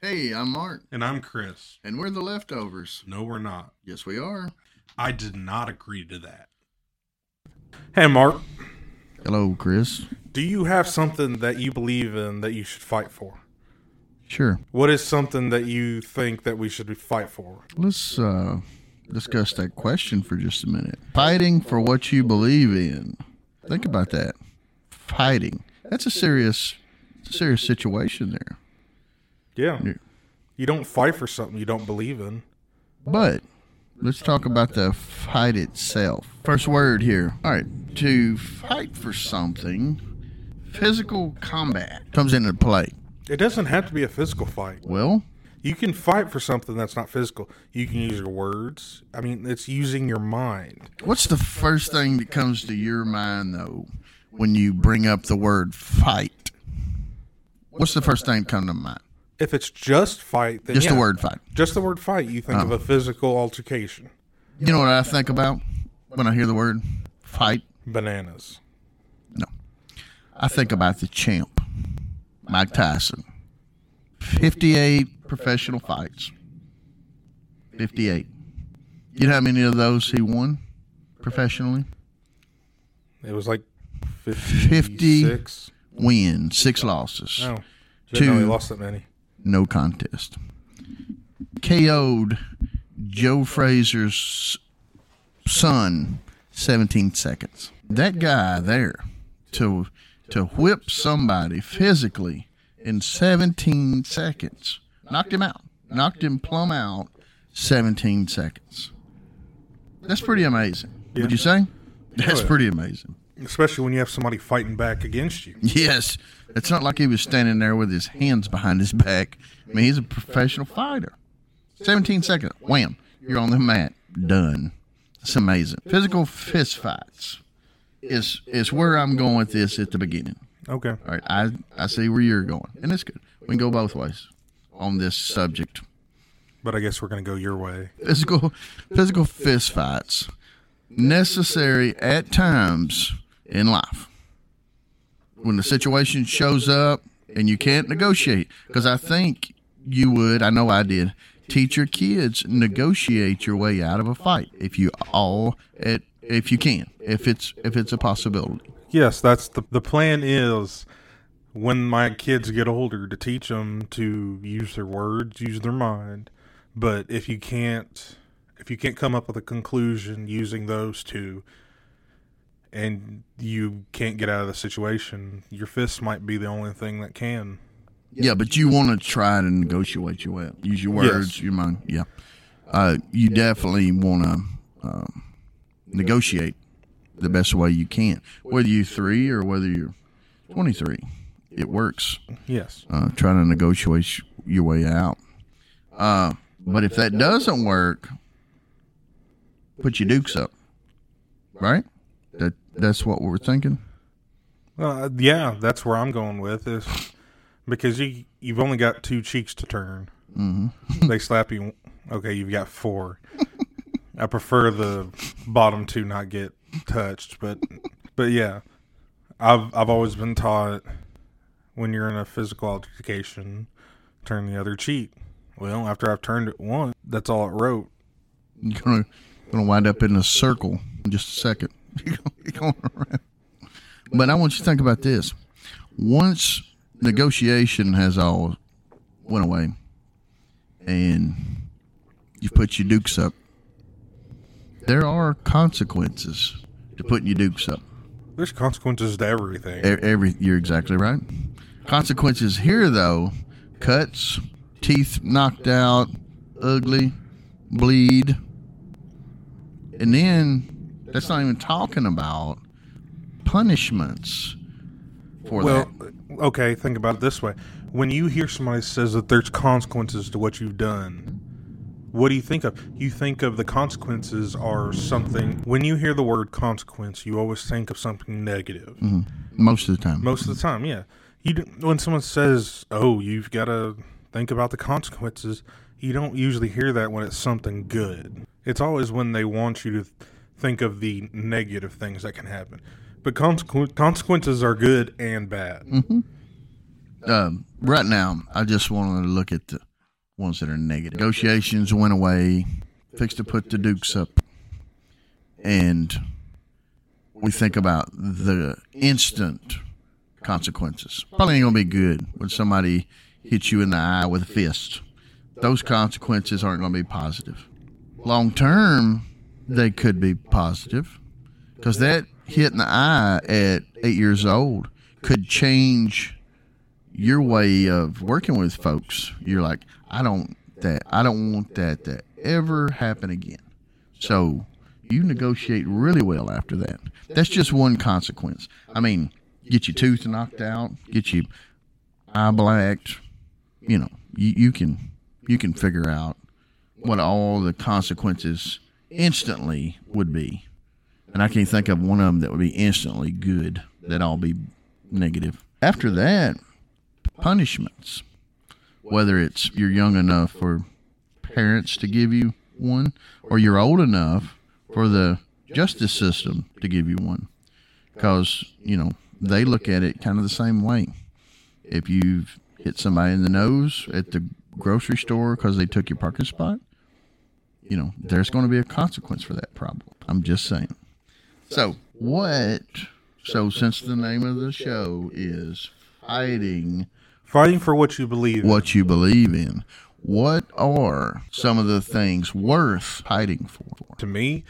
Hey, I'm Mark, And I'm Chris. and we're the leftovers. No, we're not. Yes, we are. I did not agree to that. Hey, Mark, Hello, Chris. do you have something that you believe in that you should fight for? Sure. What is something that you think that we should fight for? Let's uh, discuss that question for just a minute. Fighting for what you believe in. Think about that. Fighting. That's a serious, serious situation there. Yeah. Yeah. You don't fight for something you don't believe in. But let's talk about the fight itself. First word here. All right. To fight for something, physical combat comes into play. It doesn't have to be a physical fight. Well, You can fight for something that's not physical. You can use your words. I mean, it's using your mind. What's the first thing that comes to your mind though when you bring up the word fight? What's the first thing that comes to mind? If it's just fight, then Just yeah. the word fight. Just the word fight. You think of oh. a physical altercation. You know what I think about when I hear the word fight? Bananas. No. I think about the champ, Mike Tyson. 58 professional fights. 58. You know how many of those he won professionally? It was like 50. 56. Wins, six losses. Oh, know he lost that many. No contest. KO'd Joe Frazier's son 17 seconds. That guy there to to whip somebody physically in 17 seconds knocked him out. Knocked him plumb out 17 seconds. That's pretty amazing. Would you say? That's pretty amazing. Especially when you have somebody fighting back against you. Yes. It's not like he was standing there with his hands behind his back. I mean, he's a professional fighter. 17 seconds. Wham. You're on the mat. Done. It's amazing. Physical fist fights is is where I'm going with this at the beginning. Okay. All right. I, I see where you're going. And it's good. We can go both ways on this subject. But I guess we're going to go your way. Physical physical fist fights necessary at times in life. When the situation shows up and you can't negotiate, because I think you would, I know I did, teach your kids negotiate your way out of a fight if you all it if you can, if it's if it's a possibility. Yes, that's the the plan is when my kids get older to teach them to use their words, use their mind. But if you can't if you can't come up with a conclusion using those two and you can't get out of the situation, your fists might be the only thing that can. Yeah, but you want to try to negotiate your way out. Use your Yes. words, your mind. Yeah, uh, you definitely want to um, negotiate the best way you can. Whether you're three or whether you're twenty-three, it works. Yes. Uh, trying to negotiate your way out. Uh, but if that doesn't work, put your dukes up. Right? That that's what we're thinking. Uh, yeah, that's where I'm going with is because you you've only got two cheeks to turn. Mm-hmm. they slap you. Okay, you've got four. I prefer the bottom two not get touched, but but yeah, I've I've always been taught when you're in a physical altercation, turn the other cheek. Well, after I've turned it once, that's all it wrote. You're gonna gonna wind up in a circle in just a second. You're gonna- you're going around. But I want you to think about this. Once negotiation has all went away, and you put your dukes up, there are consequences to putting your dukes up. There's consequences to everything. Every you're exactly right. Consequences here though, cuts, teeth knocked out, ugly, bleed. And then that's not even talking about punishments for Well, that. okay, think about it this way. When you hear somebody says that there's consequences to what you've done, what do you think of? You think of the consequences are something. When you hear the word consequence, you always think of something negative. Mm-hmm. Most of the time. Most of the time, yeah. You when someone says, "Oh, you've got to think about the consequences," you don't usually hear that when it's something good. It's always when they want you to think of the negative things that can happen. But consequ- consequences are good and bad. um, right now, I just wanted to look at the ones that are negative. Negotiations went away, fixed to put the Dukes up, and we think about the instant consequences. Probably ain't gonna be good when somebody hits you in the eye with a fist. Those consequences aren't gonna be positive. Long term, they could be positive because that hit in the eye at eight years old could change your way of working with folks. You're like, I don't that I don't want that to ever happen again. So you negotiate really well after that. That's just one consequence. I mean, get your tooth knocked out, get your eye blacked. You know, you, you can you can figure out what all the consequences instantly would be. And I can't think of one of them that would be instantly good. That all be negative. After that, punishments. Whether it's you're young enough for parents to give you one, or you're old enough for the justice system to give you one. Because, you know, they look at it kind of the same way. If you've hit somebody in the nose at the grocery store because they took your parking spot, you know, there's going to be a consequence for that problem. I'm just saying. So, what? So, since the name of the show is fighting Fighting for what you believe. in. what you believe in, what are some of the things worth fighting for? to me,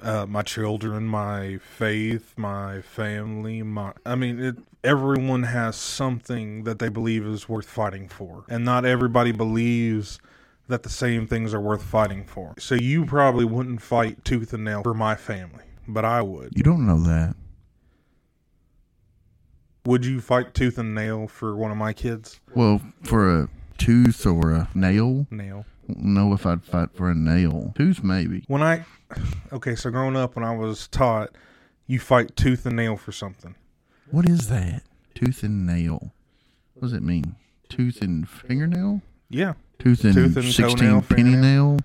uh, my children, my faith, my family, my I mean, it, everyone has something that they believe is worth fighting for, and not everybody believes that the same things are worth fighting for. So you probably wouldn't fight tooth and nail for my family, but I would. You don't know that. Would you fight tooth and nail for one of my kids? Well, for a tooth or a nail, Nail. Know if I'd fight for a nail. Tooth, maybe. When I okay, so growing up, when I was taught, you fight tooth and nail for something. What is that? Tooth and nail. What does it mean? Tooth and fingernail? Yeah. Tooth and, Tooth and 16 toenail, penny nail?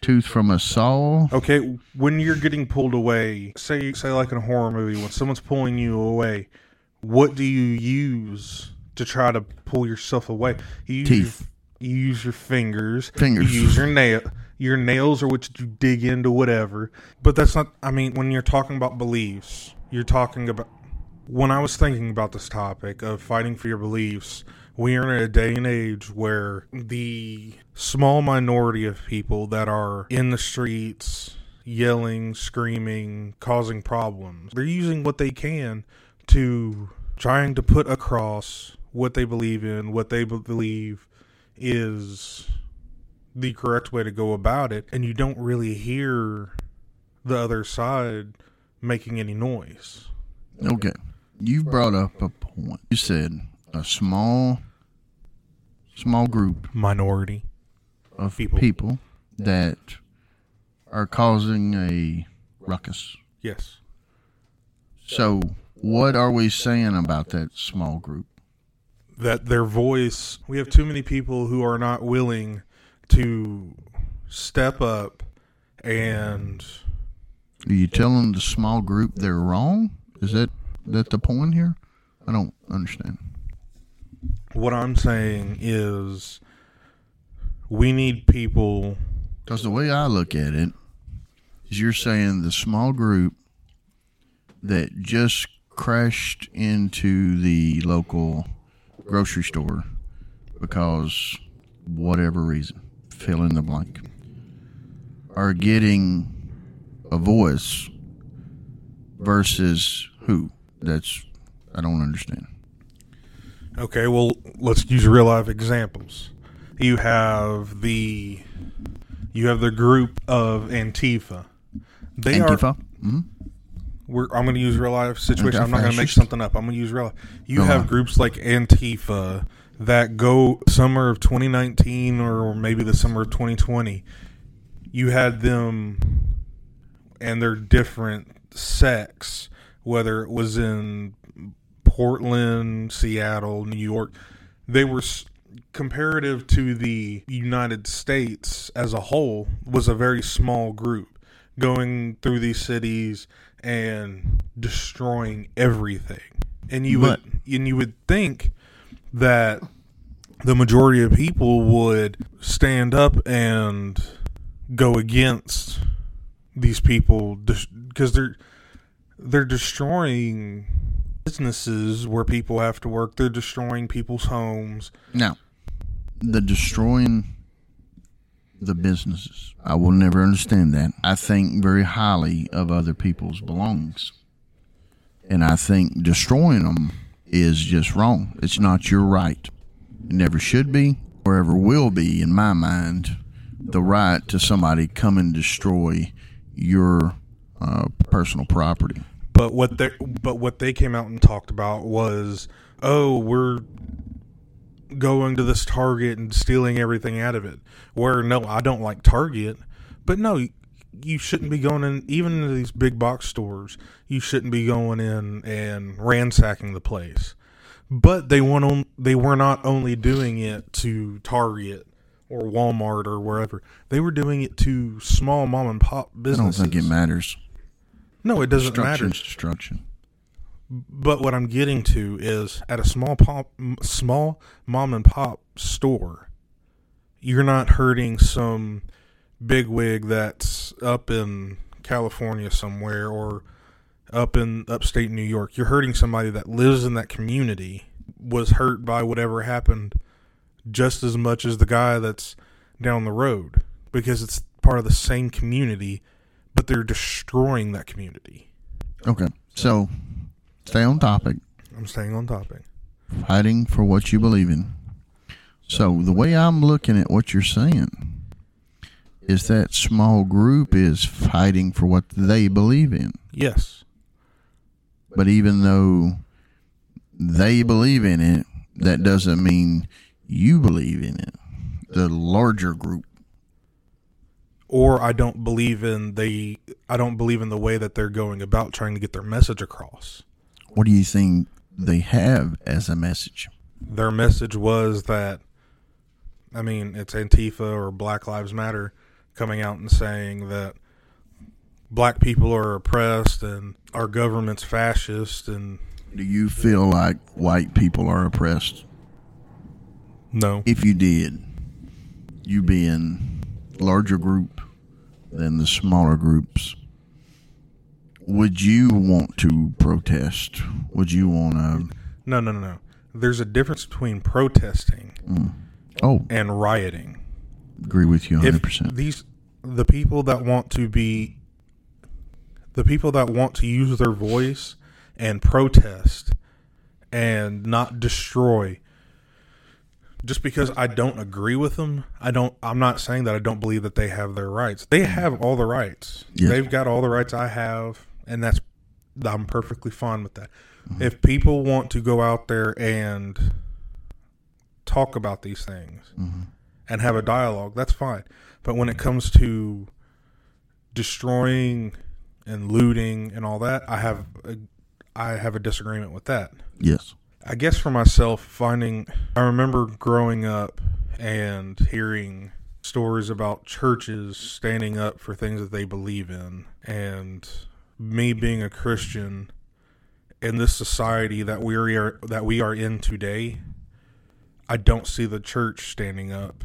Tooth from a saw? Okay, when you're getting pulled away, say say like in a horror movie, when someone's pulling you away, what do you use to try to pull yourself away? You use Teeth. Your, you use your fingers. Fingers. You use your nail. Your nails are what you dig into, whatever. But that's not. I mean, when you're talking about beliefs, you're talking about. When I was thinking about this topic of fighting for your beliefs, we are in a day and age where the small minority of people that are in the streets yelling, screaming, causing problems, they're using what they can to trying to put across what they believe in, what they believe is the correct way to go about it, and you don't really hear the other side making any noise. Okay. You brought up a point. You said a small, small group Minority. of People. people that are causing a ruckus. Yes. So, what are we saying about that small group? that their voice we have too many people who are not willing to step up and Are you telling the small group they're wrong? Is that that the point here? I don't understand. what i'm saying is we need people Because the way I look at it is you're saying the small group that just crashed into the local grocery store because whatever reason, fill in the blank, are getting a voice versus who? That's, I don't understand. okay well let's use real life examples you have the you have the group of antifa they are Antifa? hmm we're, I'm going to use real life situation. I'm not going to make something up. I'm going to use real. Life. You have groups like Antifa that go summer of 2019 or maybe the summer of 2020. You had them, and they're different sects. Whether it was in Portland, Seattle, New York, they were comparative to the United States as a whole was a very small group going through these cities and destroying everything. And you would and you would think that the majority of people would stand up and go against these people because they're they're destroying businesses where people have to work. They're destroying people's homes. Now, the destroying the businesses. I will never understand that. I think very highly of other people's belongings. And I think destroying them is just wrong. It's not your right. It never should be or ever will be, in my mind, the right to somebody come and destroy your uh, personal property. But what they but what they came out and talked about was, oh, we're going to this Target and stealing everything out of it. Where no, I don't like Target, but no, you shouldn't be going in even into these big box stores. You shouldn't be going in and ransacking the place. But they went on. They were not only doing it to Target or Walmart or wherever. They were doing it to small mom and pop businesses. I don't think it matters. No, it doesn't matter. Destruction. But what I'm getting to is at a small pop, small mom and pop store, you're not hurting some big wig that's up in California somewhere or up in upstate New York. You're hurting somebody that lives in that community, was hurt by whatever happened just as much as the guy that's down the road because it's part of the same community, but they're destroying that community. Okay. So stay on topic. I'm staying on topic. Fighting for what you believe in. So the way I'm looking at what you're saying is that small group is fighting for what they believe in. Yes. But even though they believe in it, that doesn't mean you believe in it. The larger group. Or I don't believe in the I don't believe in the way that they're going about trying to get their message across. What do you think they have as a message? Their message was that I mean, it's Antifa or Black Lives Matter coming out and saying that black people are oppressed and our government's fascist and do you feel like white people are oppressed no if you did you being larger group than the smaller groups would you want to protest? Would you want to no no no no. There's a difference between protesting mm. oh. and rioting. Agree with you 100% if these the people that want to be the people that want to use their voice and protest and not destroy just because I don't agree with them, I don't I'm not saying that I don't believe that they have their rights. They have all the rights. Yes. They've got all the rights I have and that's I'm perfectly fine with that. Mm-hmm. If people want to go out there and talk about these things mm-hmm. and have a dialogue, that's fine. But when it comes to destroying and looting and all that, I have a, I have a disagreement with that. Yes. I guess for myself, finding I remember growing up and hearing stories about churches standing up for things that they believe in, and me being a Christian in this society that we are that we are in today. I don't see the church standing up.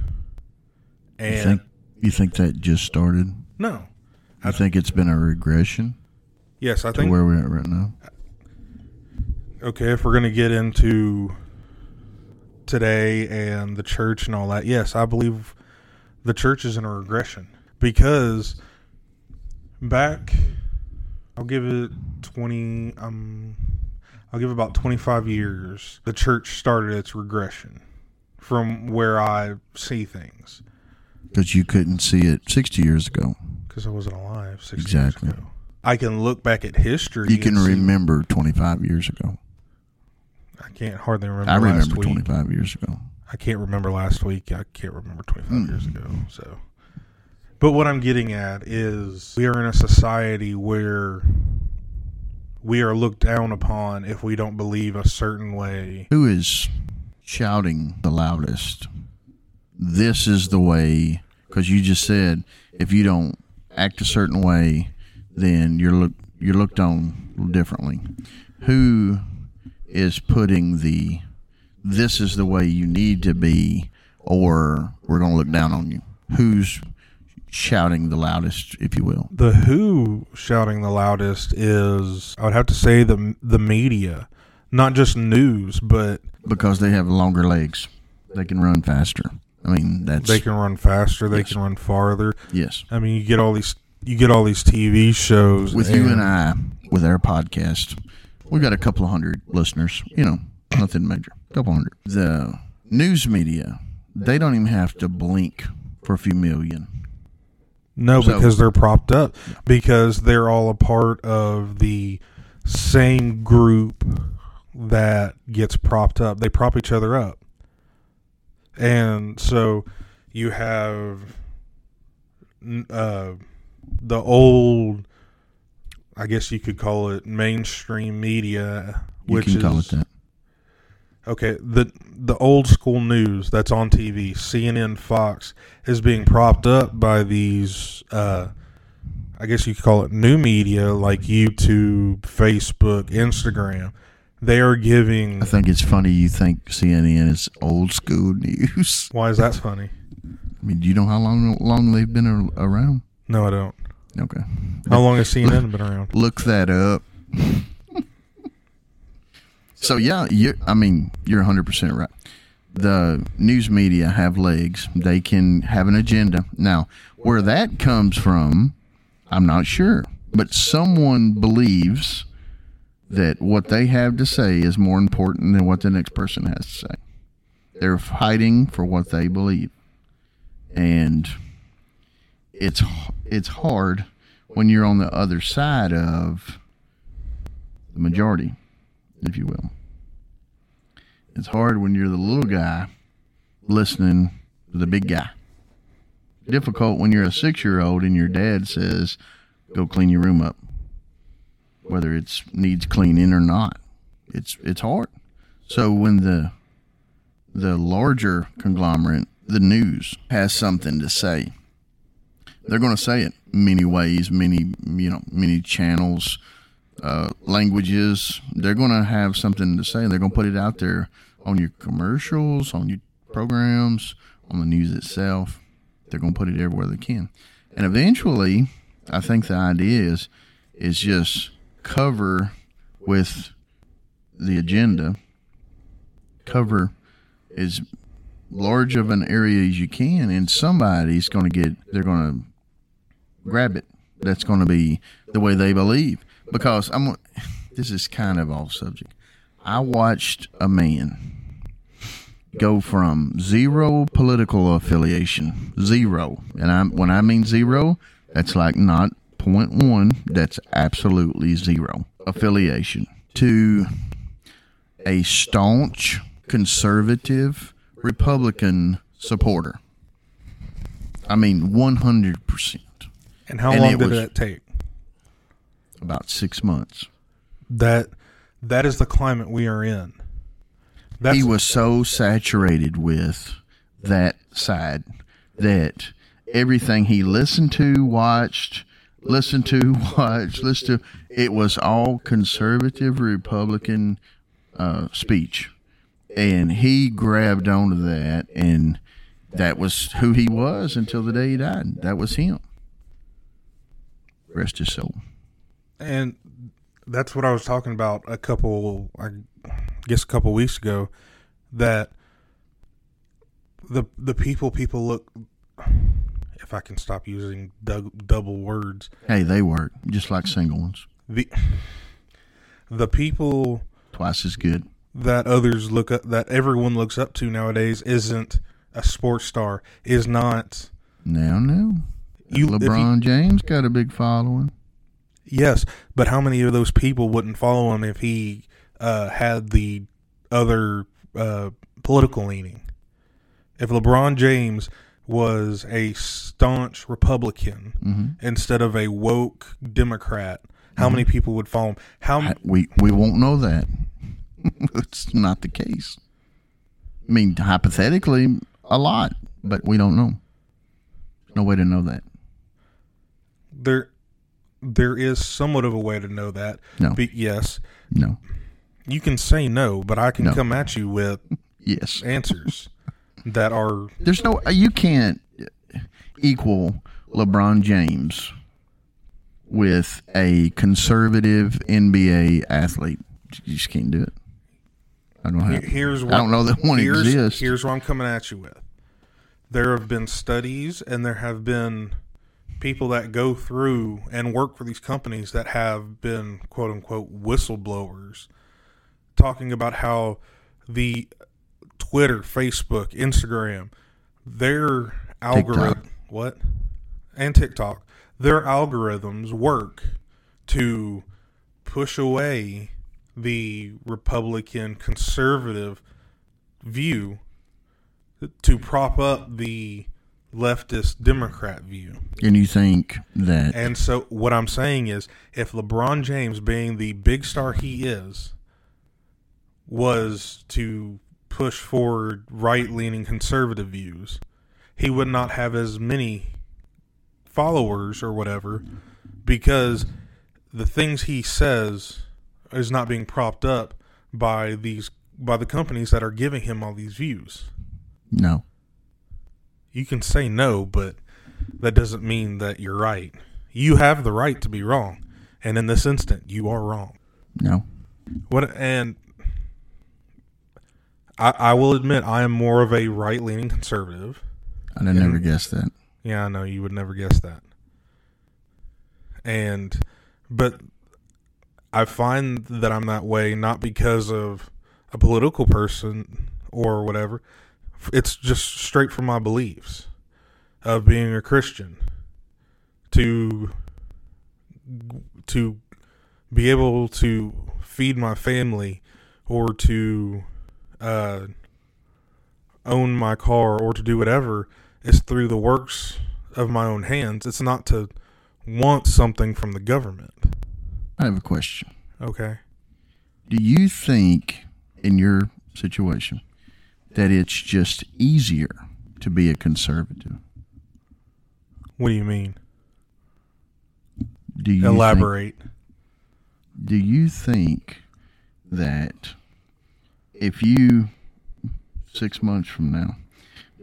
And you think, you think that just started? No. I think it's been a regression. Yes, I think where we're at right now. Okay, if we're going to get into today and the church and all that, yes, I believe the church is in a regression because back, I'll give it twenty. Um, I'll give about twenty five years. The church started its regression from where I see things. Because you couldn't see it sixty years ago because I wasn't alive. exactly. I can look back at history. You can remember 25 years ago. I can't hardly remember. I remember 25 years ago. I can't remember last week. I can't remember 25 mm. years ago. So, but what I'm getting at is we are in a society where we are looked down upon if we don't believe a certain way. Who is shouting the loudest? This is the way. Because you just said if you don't act a certain way, then you're look you're looked on differently. Who is putting the this is the way you need to be, or we're going to look down on you. Who's shouting the loudest, if you will? The Who shouting the loudest is, I would have to say, the the media, not just news, but Because they have longer legs, they can run faster. I mean, that's they can run faster, they Yes. can run farther. yes. I mean, you get all these, you get all these TV shows With you and I, with our podcast, we got a couple of hundred listeners. You know, nothing major, a couple hundred. The news media, they don't even have to blink for a few million. No, So- because they're propped up because they're all a part of the same group that gets propped up. They prop each other up. And so you have uh, the old I guess you could call it mainstream media You which can is call it that. Okay, the the old school news that's on TV, CNN, Fox, is being propped up by these. Uh, I guess you could call it new media like YouTube, Facebook, Instagram. They are giving. I think it's funny you think CNN is old school news. Why is that funny? I mean, do you know how long long they've been around? No, I don't. Okay, How long has CNN been around? look that up. so yeah, you I mean, you're 100% right. The news media have legs. They can have an agenda. Now, where that comes from, I'm not sure, but someone believes that what they have to say is more important than what the next person has to say. They're fighting for what they believe. And it's it's hard when you're on the other side of the majority, if you will. It's hard when you're the little guy listening to the big guy. Difficult when you're a six year old and your dad says, Go clean your room up. Whether it's needs cleaning or not. It's it's hard. So when the the larger conglomerate, the news, has something to say, they're going to say it many ways, many you know, many channels, uh, languages. They're going to have something to say. and They're going to put it out there on your commercials, on your programs, on the news itself. They're going to put it everywhere they can, and eventually, I think the idea is is just cover with the agenda, cover as large of an area as you can, and somebody's going to get. They're going to grab it. That's going to be the way they believe. Because I'm. This is kind of off subject. I watched a man go from zero political affiliation, zero, and I when I mean zero, that's like not point one. That's absolutely zero affiliation to a staunch conservative Republican supporter. I mean, one hundred percent. And how And long did that take? About six months. That that is the climate we are in. That's he was so saturated with that side that everything he listened to, watched, listened to, watched, listened to, it was all conservative Republican uh, speech. And he grabbed onto that, and that was who he was until the day he died. That was him. Rest his soul. and that's what I was talking about a couple, I guess, a couple weeks ago. That the the people people look. If I can stop using dou- double words, Hey, they work just like single ones. the the people Twice as good. that others look up, that everyone looks up to nowadays, isn't a sports star. Is not Now, no. You- if you- LeBron James got a big following. Yes, but how many of those people wouldn't follow him if he uh, had the other uh, political leaning? If LeBron James was a staunch Republican Mm-hmm. instead of a woke Democrat, how many people would follow him? How m- We we won't know that. it's not the case. I mean, hypothetically, a lot, but we don't know. No way to know that. There there is somewhat of a way to know that. No. Be- yes, No. you can say no, but I can No. come at you with Yes. answers that are There's no uh, you can't equal LeBron James with a conservative NBA athlete. You just can't do it. I don't have. here's what I don't know that one here's, exists. Here's what I'm coming at you with. There have been studies and there have been people that go through and work for these companies that have been quote unquote whistleblowers talking about how the Twitter, Facebook, Instagram, their algorithm what? And TikTok, their algorithms work to push away the Republican conservative view to prop up the leftist Democrat view. And you think that And so what I'm saying is if LeBron James being the big star he is was to push forward right-leaning conservative views, he would not have as many followers or whatever because the things he says is not being propped up by these by the companies that are giving him all these views. no, You can say no, but that doesn't mean that you're right. You have the right to be wrong, and in this instant, you are wrong. no, What and I, I will admit I am more of a right leaning conservative. I'd have never guessed that. Yeah, I know you would never guess that. And but I find that I'm that way not because of a political person or whatever. It's just straight from my beliefs of being a Christian. To to be able to feed my family or to uh, own my car or to do whatever is through the works of my own hands. It's not to want something from the government. I have a question. Okay. Do you think, in your situation, that it's just easier to be a conservative? What do you mean? Do you think- Elaborate. do you think that if you six months from now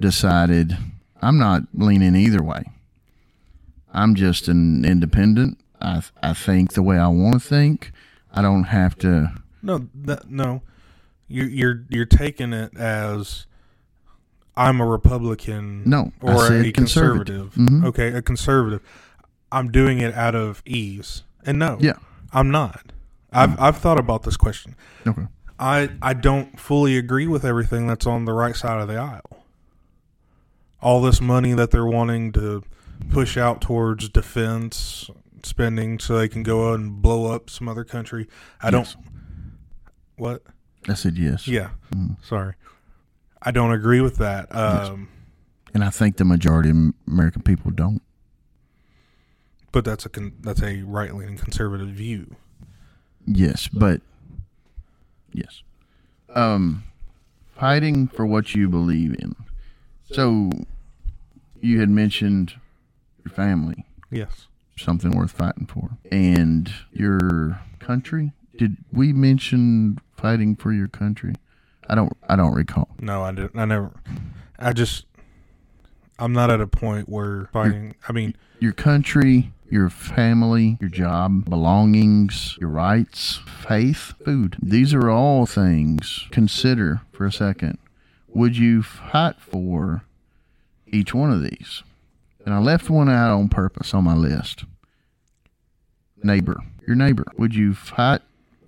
decided I'm not leaning either way, I'm just an independent. I I think the way I want to think. I don't have to. No, that, no. You're you're you're taking it as I'm a Republican. No, or a conservative. conservative. Mhm. Okay, a conservative. I'm doing it out of ease, and no, Yeah. I'm not. I've I've thought about this question. Okay. I I don't fully agree with everything that's on the right side of the aisle. All this money that they're wanting to push out towards defense spending so they can go out and blow up some other country. I Yes. don't what? I said yes. Yeah. Mm-hmm. Sorry. I don't agree with that. Um, And I think the majority of American people don't. but that's a con- that's a right-leaning conservative view. Yes, but yes. Um fighting for what you believe in. So you had mentioned your family, Yes. something worth fighting for. And your country? Did we mention fighting for your country? I don't I don't recall. No, I didn't. I never. I just. I'm not at a point where fighting. I mean, Your country, your family, your job, belongings, your rights, faith, food. These are all things. Consider for a second. Would you fight for each one of these? And I left one out on purpose on my list. Neighbor. Your neighbor. Would you fight?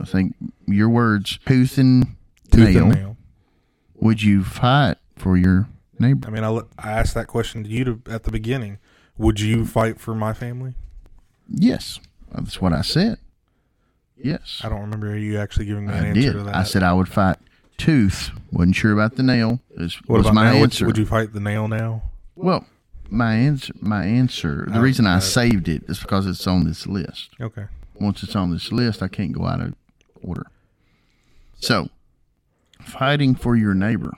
I think your words, tooth and tooth nail. and nail. Would you fight for your neighbor? I mean, I, I asked that question to you to, at the beginning. Would you fight for my family? Yes. That's what I said. Yes. I don't remember you actually giving me an I answer did. to that. I said I would fight tooth. wasn't sure about the nail. What was about my answer. Would, you fight the nail now? well, my answer. My answer. The Oh, reason I saved it is because it's on this list. Okay. Once it's on this list, I can't go out of order. So, fighting for your neighbor.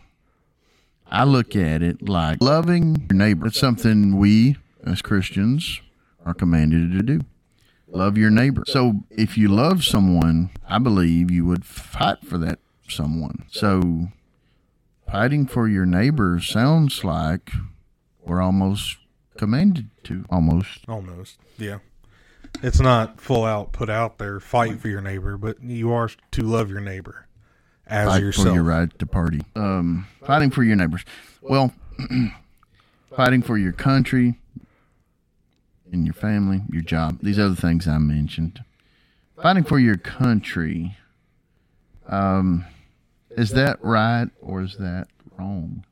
I look at it like loving your neighbor. It's something we as Christians are commanded to do. Love your neighbor. So if you love someone, I believe you would fight for that someone. So fighting for your neighbor sounds like we're almost commanded to. Almost. Almost. Yeah. It's not full out put out there, fight for your neighbor, but you are to love your neighbor as Fight yourself. for your right to party. Um, fighting for your neighbors. Well, fighting for your country and your family, your job. These other things I mentioned. Fighting for your country. Um, is that right or is that wrong?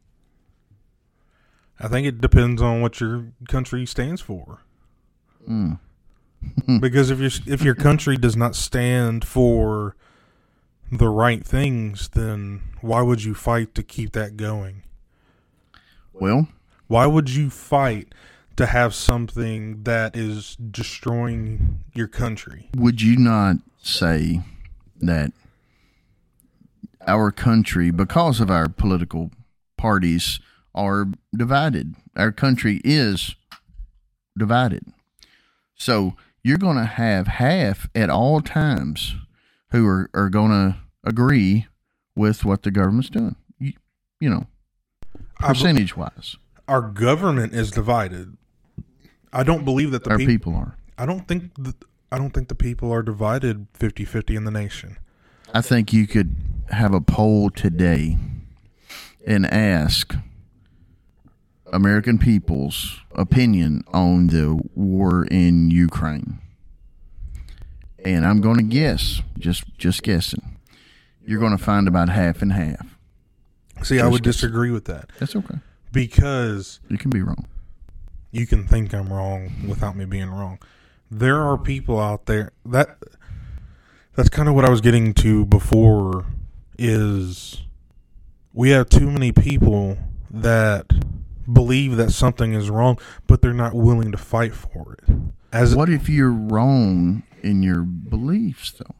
I think it depends on what your country stands for. Mm. Hmm. because if your if your country does not stand for the right things, then why would you fight to keep that going? Well, Why would you fight to have something that is destroying your country? would you not say that our country, because of our political parties, are divided? Our country is divided. So you're going to have half at all times who are, are going to agree with what the government's doing. You, you know, percentage wise, Our government is divided. I don't believe that the our peop- people are. I don't think that I don't think the people are divided 50-50 in the nation. I think you could have a poll today and ask American people's opinion on the war in Ukraine. And I'm going to guess, just just guessing, you're going to find about half and half. See, I would guess. disagree with that That's okay. because You can be wrong. you can think I'm wrong without me being wrong. There are people out there that that's kind of what I was getting to before is we have too many people that believe that something is wrong but they're not willing to fight for it. As What if you're wrong in your beliefs, though?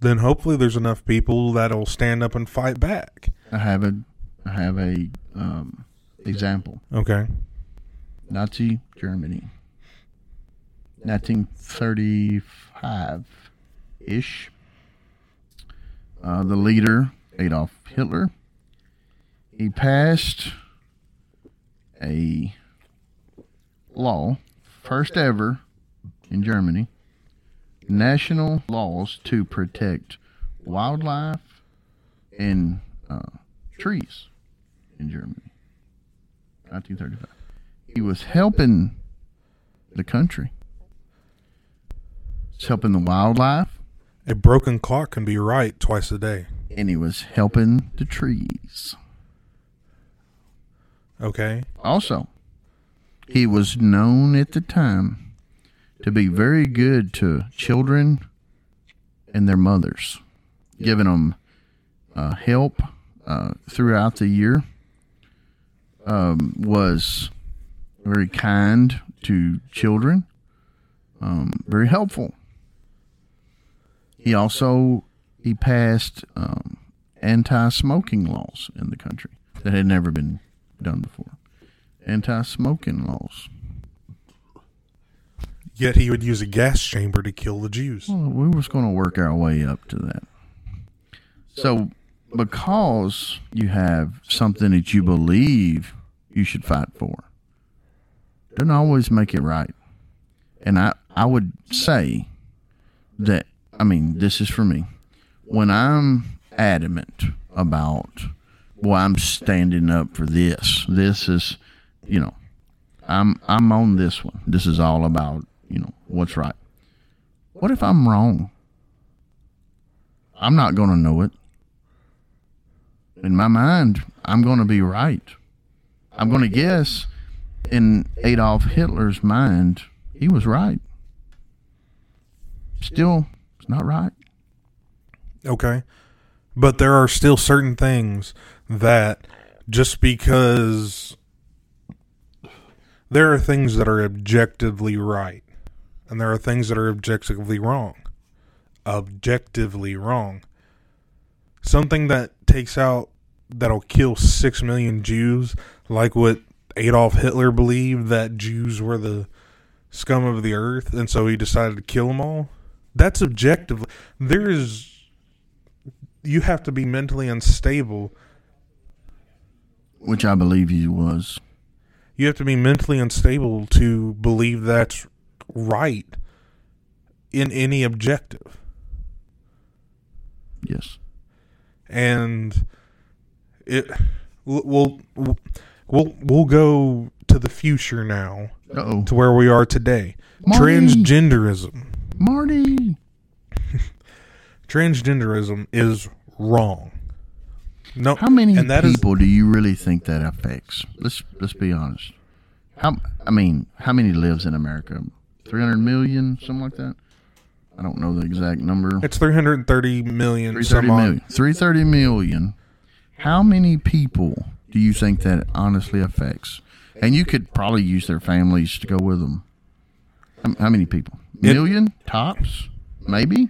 then hopefully there's enough people that'll stand up and fight back. I have a, I have a um, example. Okay. Nazi Germany. 1935 ish. Uh, the leader, Adolf Hitler, he passed a law, first ever in Germany, national laws to protect wildlife and uh, trees in Germany. 1935 he was helping the country. He's helping the wildlife, A broken clock can be right twice a day. and he was helping the trees. Okay. Also, he was known at the time to be very good to children and their mothers, giving them uh, help uh, throughout the year. Um, was very kind to children, um, very helpful. He also he passed um, anti-smoking laws in the country that had never been done before. Anti-smoking laws. Yet he would use a gas chamber to kill the Jews. Well, we was going to work our way up to that. So, because you have something that you believe you should fight for, doesn't always make it right. And I, I would say that, I mean, this is for me. When I'm adamant about, well, I'm standing up for this, this is, you know, I'm, I'm on this one. This is all about, you know, what's right. What if I'm wrong? I'm not going to know it. In my mind, I'm going to be right. I'm going to guess in Adolf Hitler's mind, he was right. Still, it's not right. Okay. But there are still certain things that just because there are things that are objectively right and there are things that are objectively wrong. Objectively wrong. Something that takes out that'll kill 6 million Jews like what Adolf Hitler believed that Jews were the scum of the earth and so he decided to kill them all. That's objectively there is you have to be mentally unstable which I believe he was. You have to be mentally unstable to believe that's right in any objective. Yes. and it we'll we'll we'll, go to the future now Oh, to where we are today Marty. transgenderism Marty. transgenderism is wrong no How many and that is people do you really think that affects? Let's let's be honest. How I mean, how many lives in America? Three hundred million, something like that. I don't know the exact number. it's 330 million Three thirty million. Three thirty million. How many people do you think that honestly affects? And you could probably use their families to go with them. How, how many people? It- Million tops, maybe.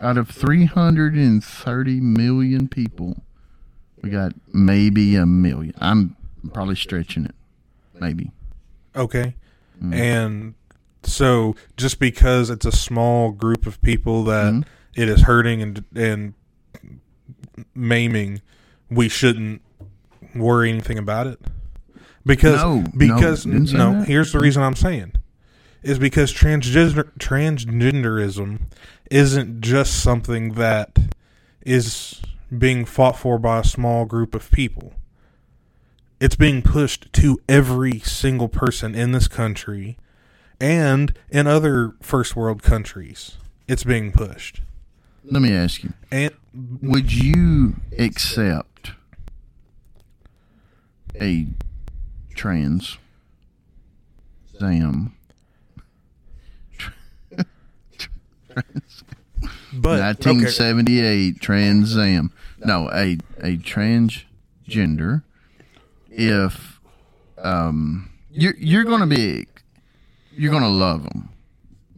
Out of three hundred and thirty million people, we got maybe a million. I'm probably stretching it. Maybe. okay Mm. and so just because it's a small group of people that Mhm. it is hurting and and maiming we shouldn't worry anything about it because No, no, because didn't no, here's the reason I'm saying is because transgender transgenderism isn't just something that is being fought for by a small group of people. It's being pushed to every single person in this country and in other first world countries. It's being pushed. Let me ask you: and Would you accept a trans Sam but okay, 1978 Trans Am? No, a a transgender. If um, you're you're gonna be you're gonna love them,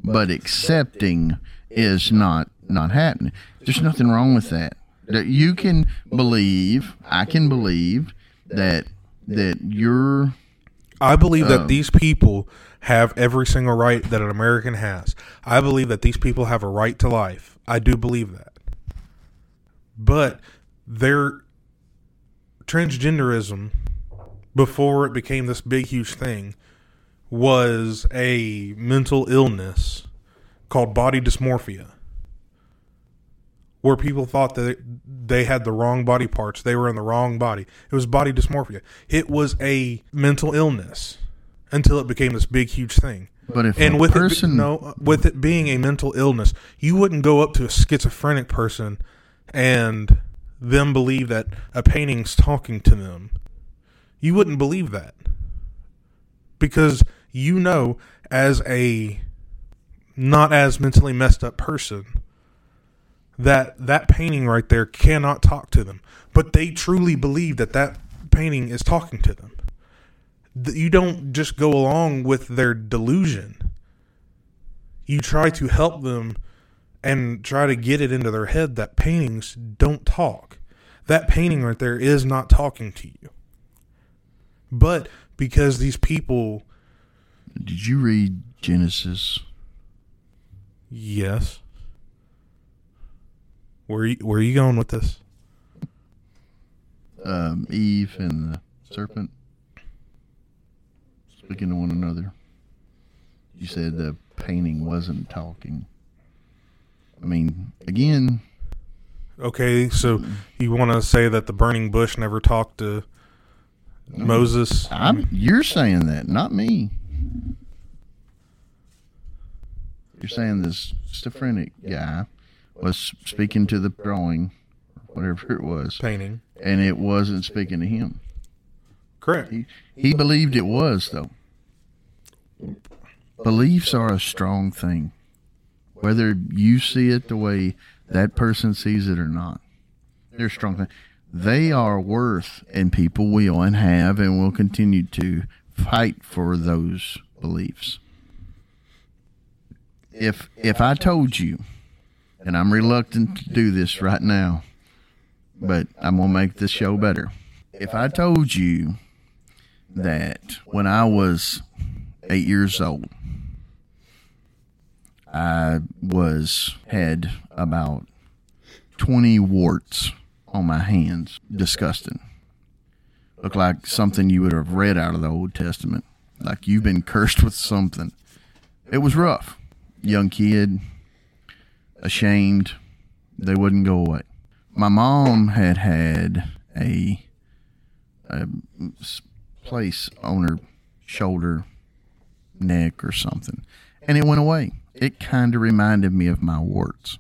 but accepting is not not happening. There's nothing wrong with that. That you can believe, I can believe that that you're I believe that Um, these people have every single right that an American has. I believe that these people have a right to life. I do believe that. But their transgenderism, before it became this big, huge thing, was a mental illness called body dysmorphia. Where people thought that they had the wrong body parts, they were in the wrong body. It was body dysmorphia. It was a mental illness until it became this big, huge thing. but if And a with person it, no, with it being a mental illness, you wouldn't go up to a schizophrenic person and them believe that a painting's talking to them. You wouldn't believe that because you know, as a not as mentally messed up person, that that painting right there cannot talk to them. But they truly believe that that painting is talking to them you don't just go along with their delusion. You try to help them and try to get it into their head that paintings don't talk. That painting right there is not talking to you. But because these people, did you read Genesis? yes. Where you, where are you going with this? Um, Eve and the serpent speaking to one another. You said the painting wasn't talking. I mean, again, Okay, so you want to say that the burning bush never talked to Moses? I'm you're saying that, not me. You're saying this schizophrenic guy was speaking to the drawing, whatever it was, painting. and it wasn't speaking to him. Correct. He, he believed it was, though. Beliefs are a strong thing, whether you see it the way that person sees it or not. They're strong thing. They are worth, and people will and have and will continue to fight for those beliefs. If if I told you, and I'm reluctant to do this right now, but I'm gonna make this show better. If I told you that when I was eight years old, I was had about twenty warts on my hands. Disgusting. Looked like something you would have read out of the Old Testament. Like you've been cursed with something. It was rough. Young kid, ashamed. They wouldn't go away. My mom had had a place on her shoulder, neck, or something, and it went away. It kind of reminded me of my warts.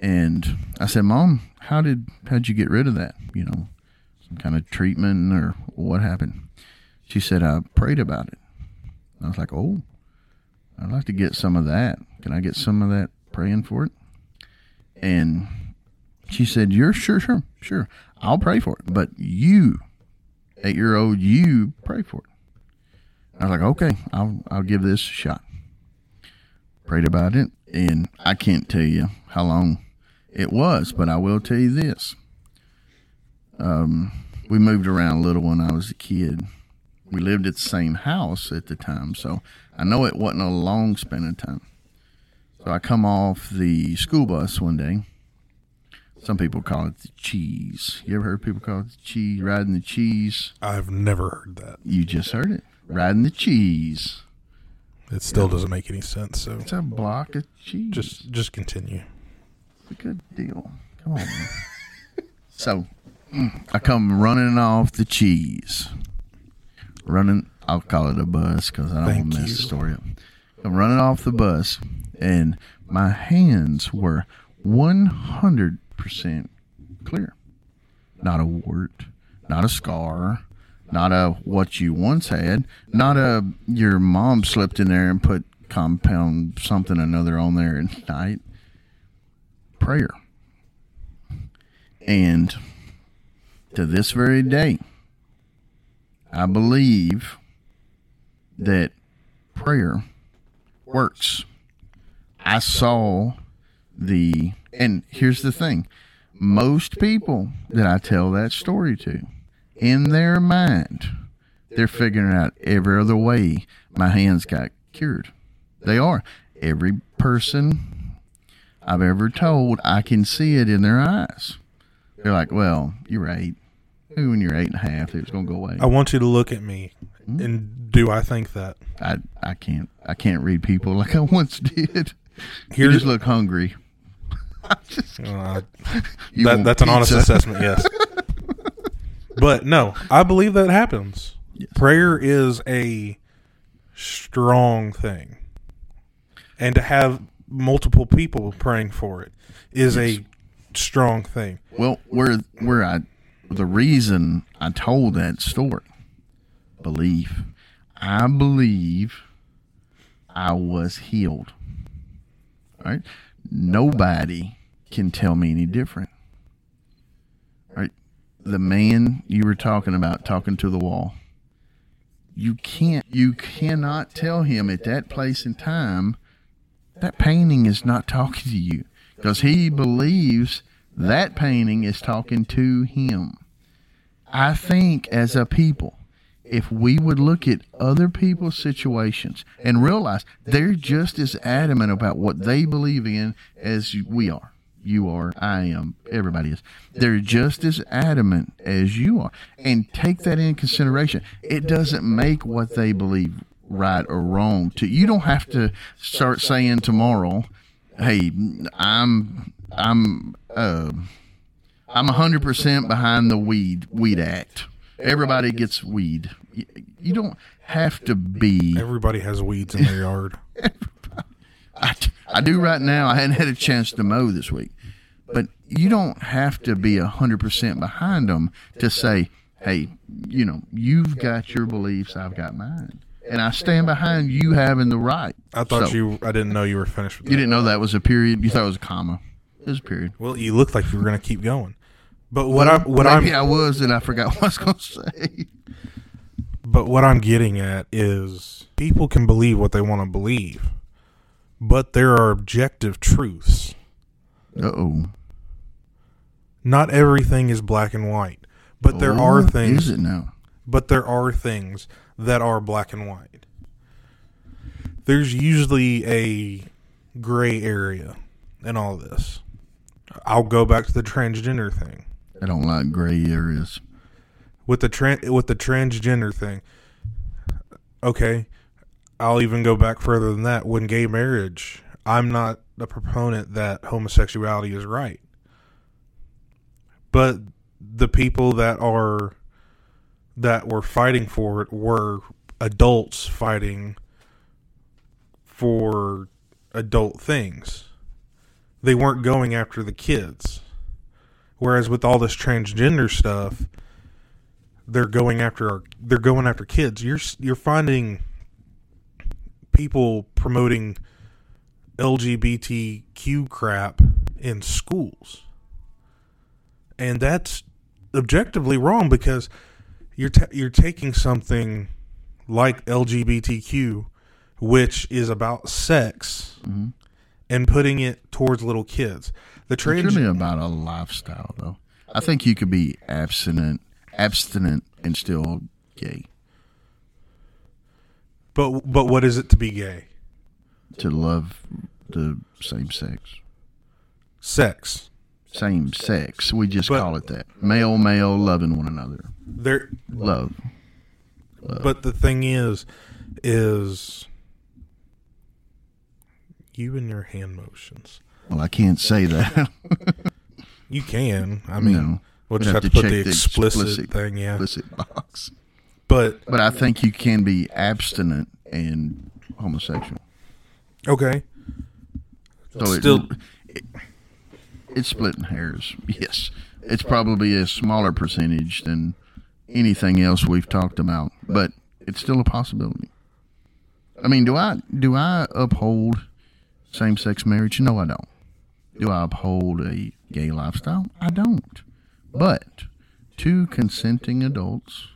And I said, "Mom, how did how'd you get rid of that? You know, some kind of treatment or what happened?" She said, "I prayed about it." I was like, "Oh, I'd like to get some of that. Can I get some of that praying for it?" And she said, "You're sure, sure, sure. I'll pray for it, but you, eight year old, you pray for it." I was like, "Okay, I'll I'll give this a shot." Prayed about it, and I can't tell you how long it was, but I will tell you this. Um, we moved around a little when I was a kid. We lived at the same house at the time, so I know it wasn't a long span of time. So I come off the school bus one day. Some people call it the cheese. You ever heard people call it the cheese, riding the cheese? I've never heard that. You just heard it. Riding the cheese. It still doesn't make any sense. So It's a block of cheese. just just continue. It's a good deal. Come on. Man. so I come running off the cheese. Running, I'll call it a bus because I don't want to mess you. the story up. I'm running off the bus, and my hands were 100% clear. Not a wart, not a scar, not a what you once had, not a your mom slipped in there and put compound something another on there at night. Prayer. And to this very day, I believe that prayer works. I saw the, and here's the thing most people that I tell that story to, in their mind, they're figuring out every other way my hands got cured. They are. Every person I've ever told, I can see it in their eyes. They're like, well, you're right. Maybe when you're eight and a half, it was going to go away. I want you to look at me Hmm? and do I think that? I I can't I can't read people like I once did. You Here's just look hungry. uh, that, that's an honest assessment, yes. but no, I believe that happens. Yes. Prayer is a strong thing. And to have multiple people praying for it is a strong thing. Well, where where I the reason I told that story, belief. I believe I was healed. All right? Nobody can tell me any different. All right? The man you were talking about talking to the wall. You can't you cannot tell him at that place and time that painting is not talking to you because he believes that painting is talking to him. I think as a people, if we would look at other people's situations and realize they're just as adamant about what they believe in as we are. You are, I am, everybody is. They're just as adamant as you are. And take that in consideration. It doesn't make what they believe right or wrong to you don't have to start saying tomorrow, hey, I'm I'm uh I'm hundred percent behind the weed weed act. Everybody gets weed. You, don't have to be. Everybody has weeds in their yard. I, I do right now. I hadn't had a chance to mow this week, but you don't have to be hundred percent behind them to say, "Hey, you know, you've got your beliefs, I've got mine, and I stand behind you having the right." I thought So, you. I didn't know you were finished with You didn't know that was a period. You thought it was a comma. It was a period. Well, you looked like you were going to keep going. But what I what I'm Maybe I was, and I forgot what I was going to say. But what I'm getting at is people can believe what they want to believe, but there are objective truths. Uh oh. Not everything is black and white, but there are things. Is it now? But there are things that are black and white. There's usually a gray area in all this. I'll go back to the transgender thing. I don't like gray areas. with the tran with the transgender thing. Okay, I'll even go back further than that. When gay marriage, I'm not a proponent that homosexuality is right, but the people that are that were fighting for it were adults fighting for adult things. They weren't going after the kids. Whereas with all this transgender stuff, they're going after our, they're going after kids. You're you're finding people promoting LGBTQ crap in schools, and that's objectively wrong because you're ta- you're taking something like LGBTQ, which is about sex, mm-hmm. and putting it towards little kids. The It's trans really about a lifestyle, though. I think you could be abstinent, abstinent, and still gay. but but what is it to be gay? To love the same sex, Sex. same sex. We just But- call it that. Male, male, loving one another. There Love. But the thing is, is you and your hand motions. Well, I can't say that. You can. I mean, No. we'll just have, have to put the explicit, explicit- thing. Yeah, Explicit box. but But I think you can be abstinent and homosexual. okay. So Still- it, it, it's splitting hairs. Yes, it's probably a smaller percentage than anything else we've talked about, but it's still a possibility. I mean, do I do I uphold same-sex marriage? No, I don't. Do I uphold a gay lifestyle? I don't. But two consenting adults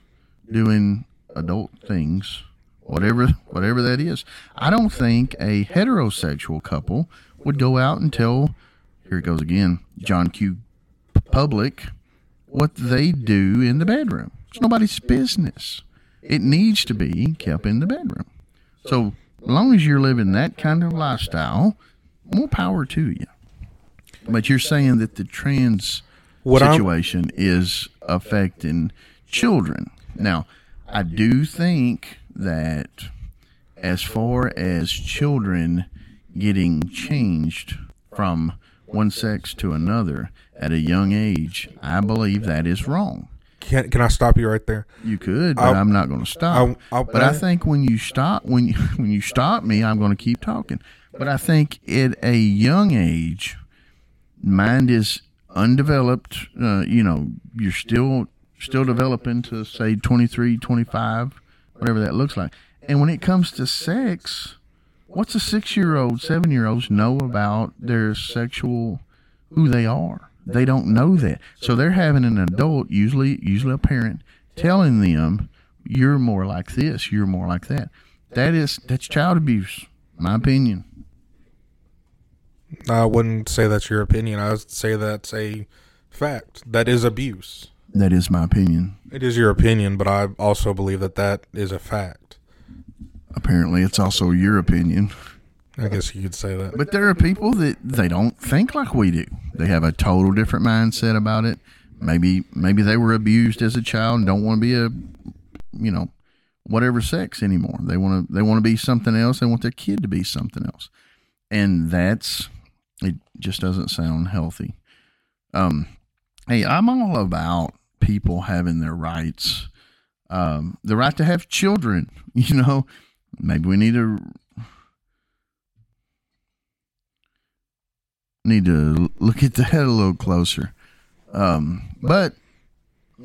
doing adult things, whatever whatever that is, I don't think a heterosexual couple would go out and tell here it goes again, John Q public what they do in the bedroom. It's nobody's business. It needs to be kept in the bedroom. So as long as you're living that kind of lifestyle, more power to you. But you're saying that the trans What I'm- situation is affecting children. Now, I do think that as far as children getting changed from one sex to another at a young age, I believe that is wrong. Can can I stop you right there? You could, but i am not going to stop. I'll- I'll- but I think when you stop, when you when you stop me, I'm going to keep talking. But I think at a young age, mind is undeveloped. Uh, you know, you're still still developing to say 23, 25, whatever that looks like. And when it comes to sex, what's a six year old, seven year olds know about their sexual who they are? They don't know that. So they're having an adult, usually usually a parent, telling them, You're more like this, you're more like that. That is that's child abuse, my opinion. I wouldn't say that's your opinion. I would say that's a fact. That is abuse. That is my opinion. It is your opinion, but I also believe that that is a fact. Apparently it's also your opinion. I guess you could say that. But there are people that they don't think like we do. They have a total different mindset about it. Maybe maybe they were abused as a child and don't want to be a you know whatever sex anymore. They want to they want to be something else. They want their kid to be something else. And that's it just doesn't sound healthy. Um hey, I'm all about people having their rights. Um the right to have children, you know. Maybe we need to need to look at that a little closer. Um, but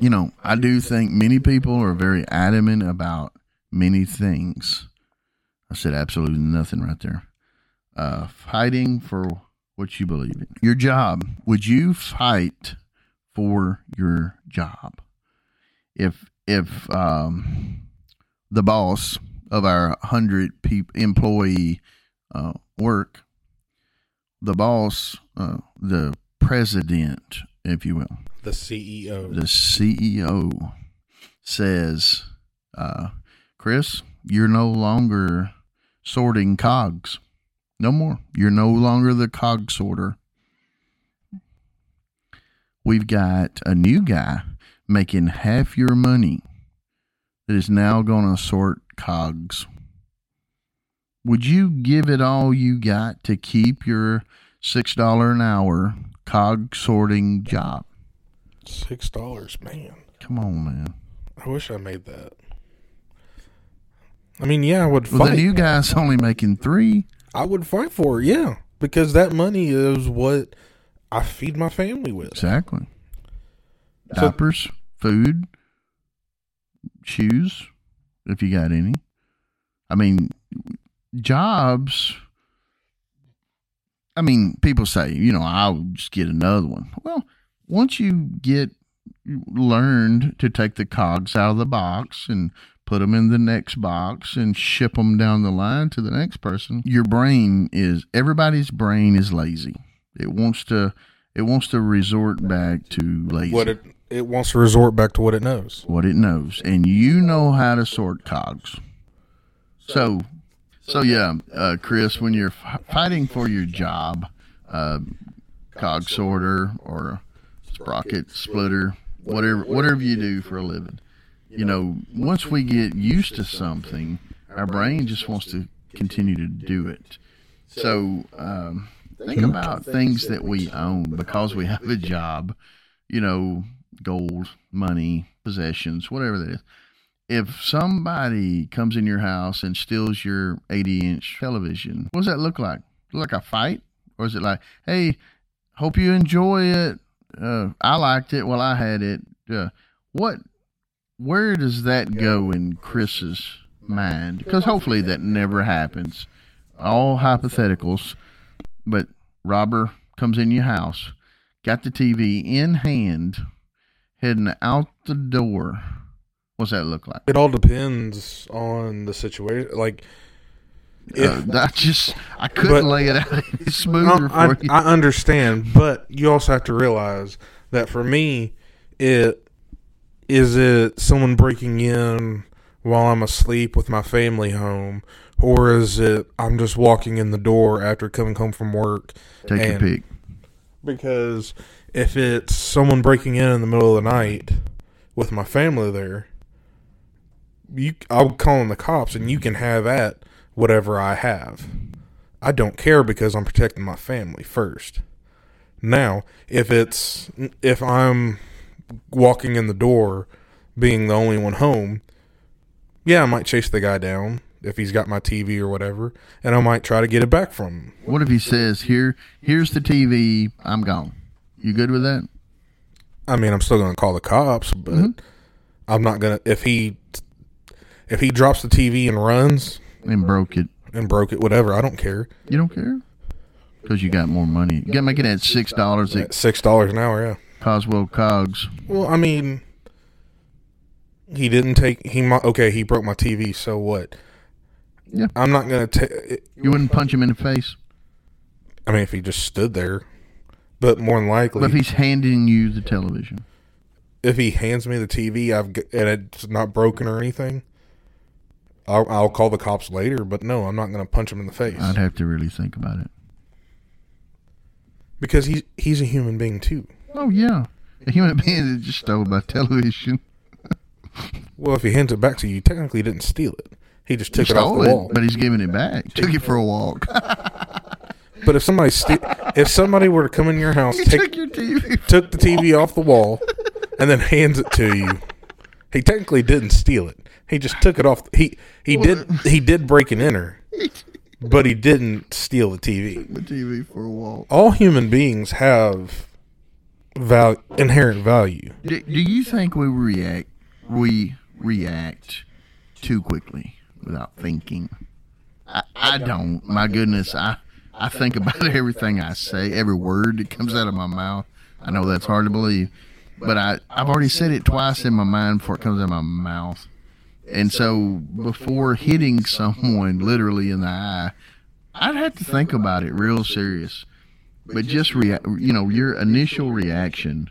you know, I do think many people are very adamant about many things. I said absolutely nothing right there. Uh, fighting for what you believe in. Your job. Would you fight for your job? If if um, the boss of our hundred peop employee uh, work the boss, uh, the president, if you will, The CEO. the CEO says, uh, Chris, you're no longer sorting cogs. No more. You're no longer the cog sorter. we've got a new guy making half your money that is now going to sort cogs. Would you give it all you got to keep your $6 an hour cog sorting job? Six dollars, man. Come on, man. I wish I made that. I mean, yeah, I would Well, fight. the new guy's only making three. I would fight for it, yeah, because that money is what I feed my family with. Exactly. So- Diapers, food, shoes, if you got any. I mean, jobs. I mean, people say, you know, I'll just get another one. Well, once you get learned to take the cogs out of the box and put them in the next box and ship them down the line to the next person, your brain is everybody's brain is lazy. It wants to it wants to resort back to lazy What it it wants to resort back to what it knows. what it knows, and you know how to sort cogs. So, so yeah, uh, Chris, when you're f- fighting for your job, uh, cog sorter or sprocket splitter, whatever whatever you do for a living, you know, once we get used to something, our brain just wants to continue to do it. So, um, think about things that we own because we have a job, you know, gold, money, possessions, whatever that is. If somebody comes in your house and steals your 80 inch television, what does that look like? Like a fight? Or is it like, hey, hope you enjoy it? Uh, I liked it while I had it. Uh, what, where does that go in Chris's mind? Because hopefully that never happens. All hypotheticals, but robber comes in your house, got the TV in hand, heading out the door. What's that look like? It all depends on the situation. Like, Uh, I just I couldn't But- lay it out any smoother I, for you. I understand, but you also have to realize that for me, it is it someone breaking in while I'm asleep with my family home, or is it I'm just walking in the door after coming home from work? Take and- pick. Because if it's someone breaking in in the middle of the night with my family there, you I'll call in the cops and you can have at whatever I have. I don't care because I'm protecting my family first. Now, if it's if I'm walking in the door being the only one home, yeah, I might chase the guy down if he's got my TV or whatever, and I might try to get it back from him. What if he says, "Here, here's the TV. I'm gone." You good with that? I mean, I'm still going to call the cops, but Mm-hmm. I'm not going to if he if he drops the TV and runs And broke it. and broke it, whatever. I don't care. You don't care because you got more money. You got to make it at six dollars six dollars an hour, yeah. Cogswell Cogs. Well, I mean, he didn't take he. Okay, he broke my TV. So what? Yeah. I'm not going to take. You wouldn't punch him in the face, I mean, if he just stood there, but more than likely, but if he's handing you the television, if he hands me the TV, I've and it's not broken or anything. I'll, I'll call the cops later, but no, I'm not going to punch him in the face I'd have to really think about it. because he's he's a human being too. Oh yeah, a human being that just stole my television. Well, if he hands it back to you, technically didn't steal it. He just took He it off the it, wall. but he's giving it back. Took it for a walk. But if somebody ste- if somebody were to come in your house, he take took your TV. took the TV off the wall, and then hands it to you, he technically didn't steal it. He just took it off. He he did he did break and enter, but he didn't steal the TV. the TV for a walk. All human beings have val- inherent value. Do, do you think we react? We react too quickly without thinking. I, I don't. My goodness, I I think about everything I say, every word that comes out of my mouth. I know that's hard to believe, but I I've already said it twice in my mind before it comes out of my mouth. And so before hitting someone literally in the eye, I'd have to think about it real serious. But just react, you know, your initial reaction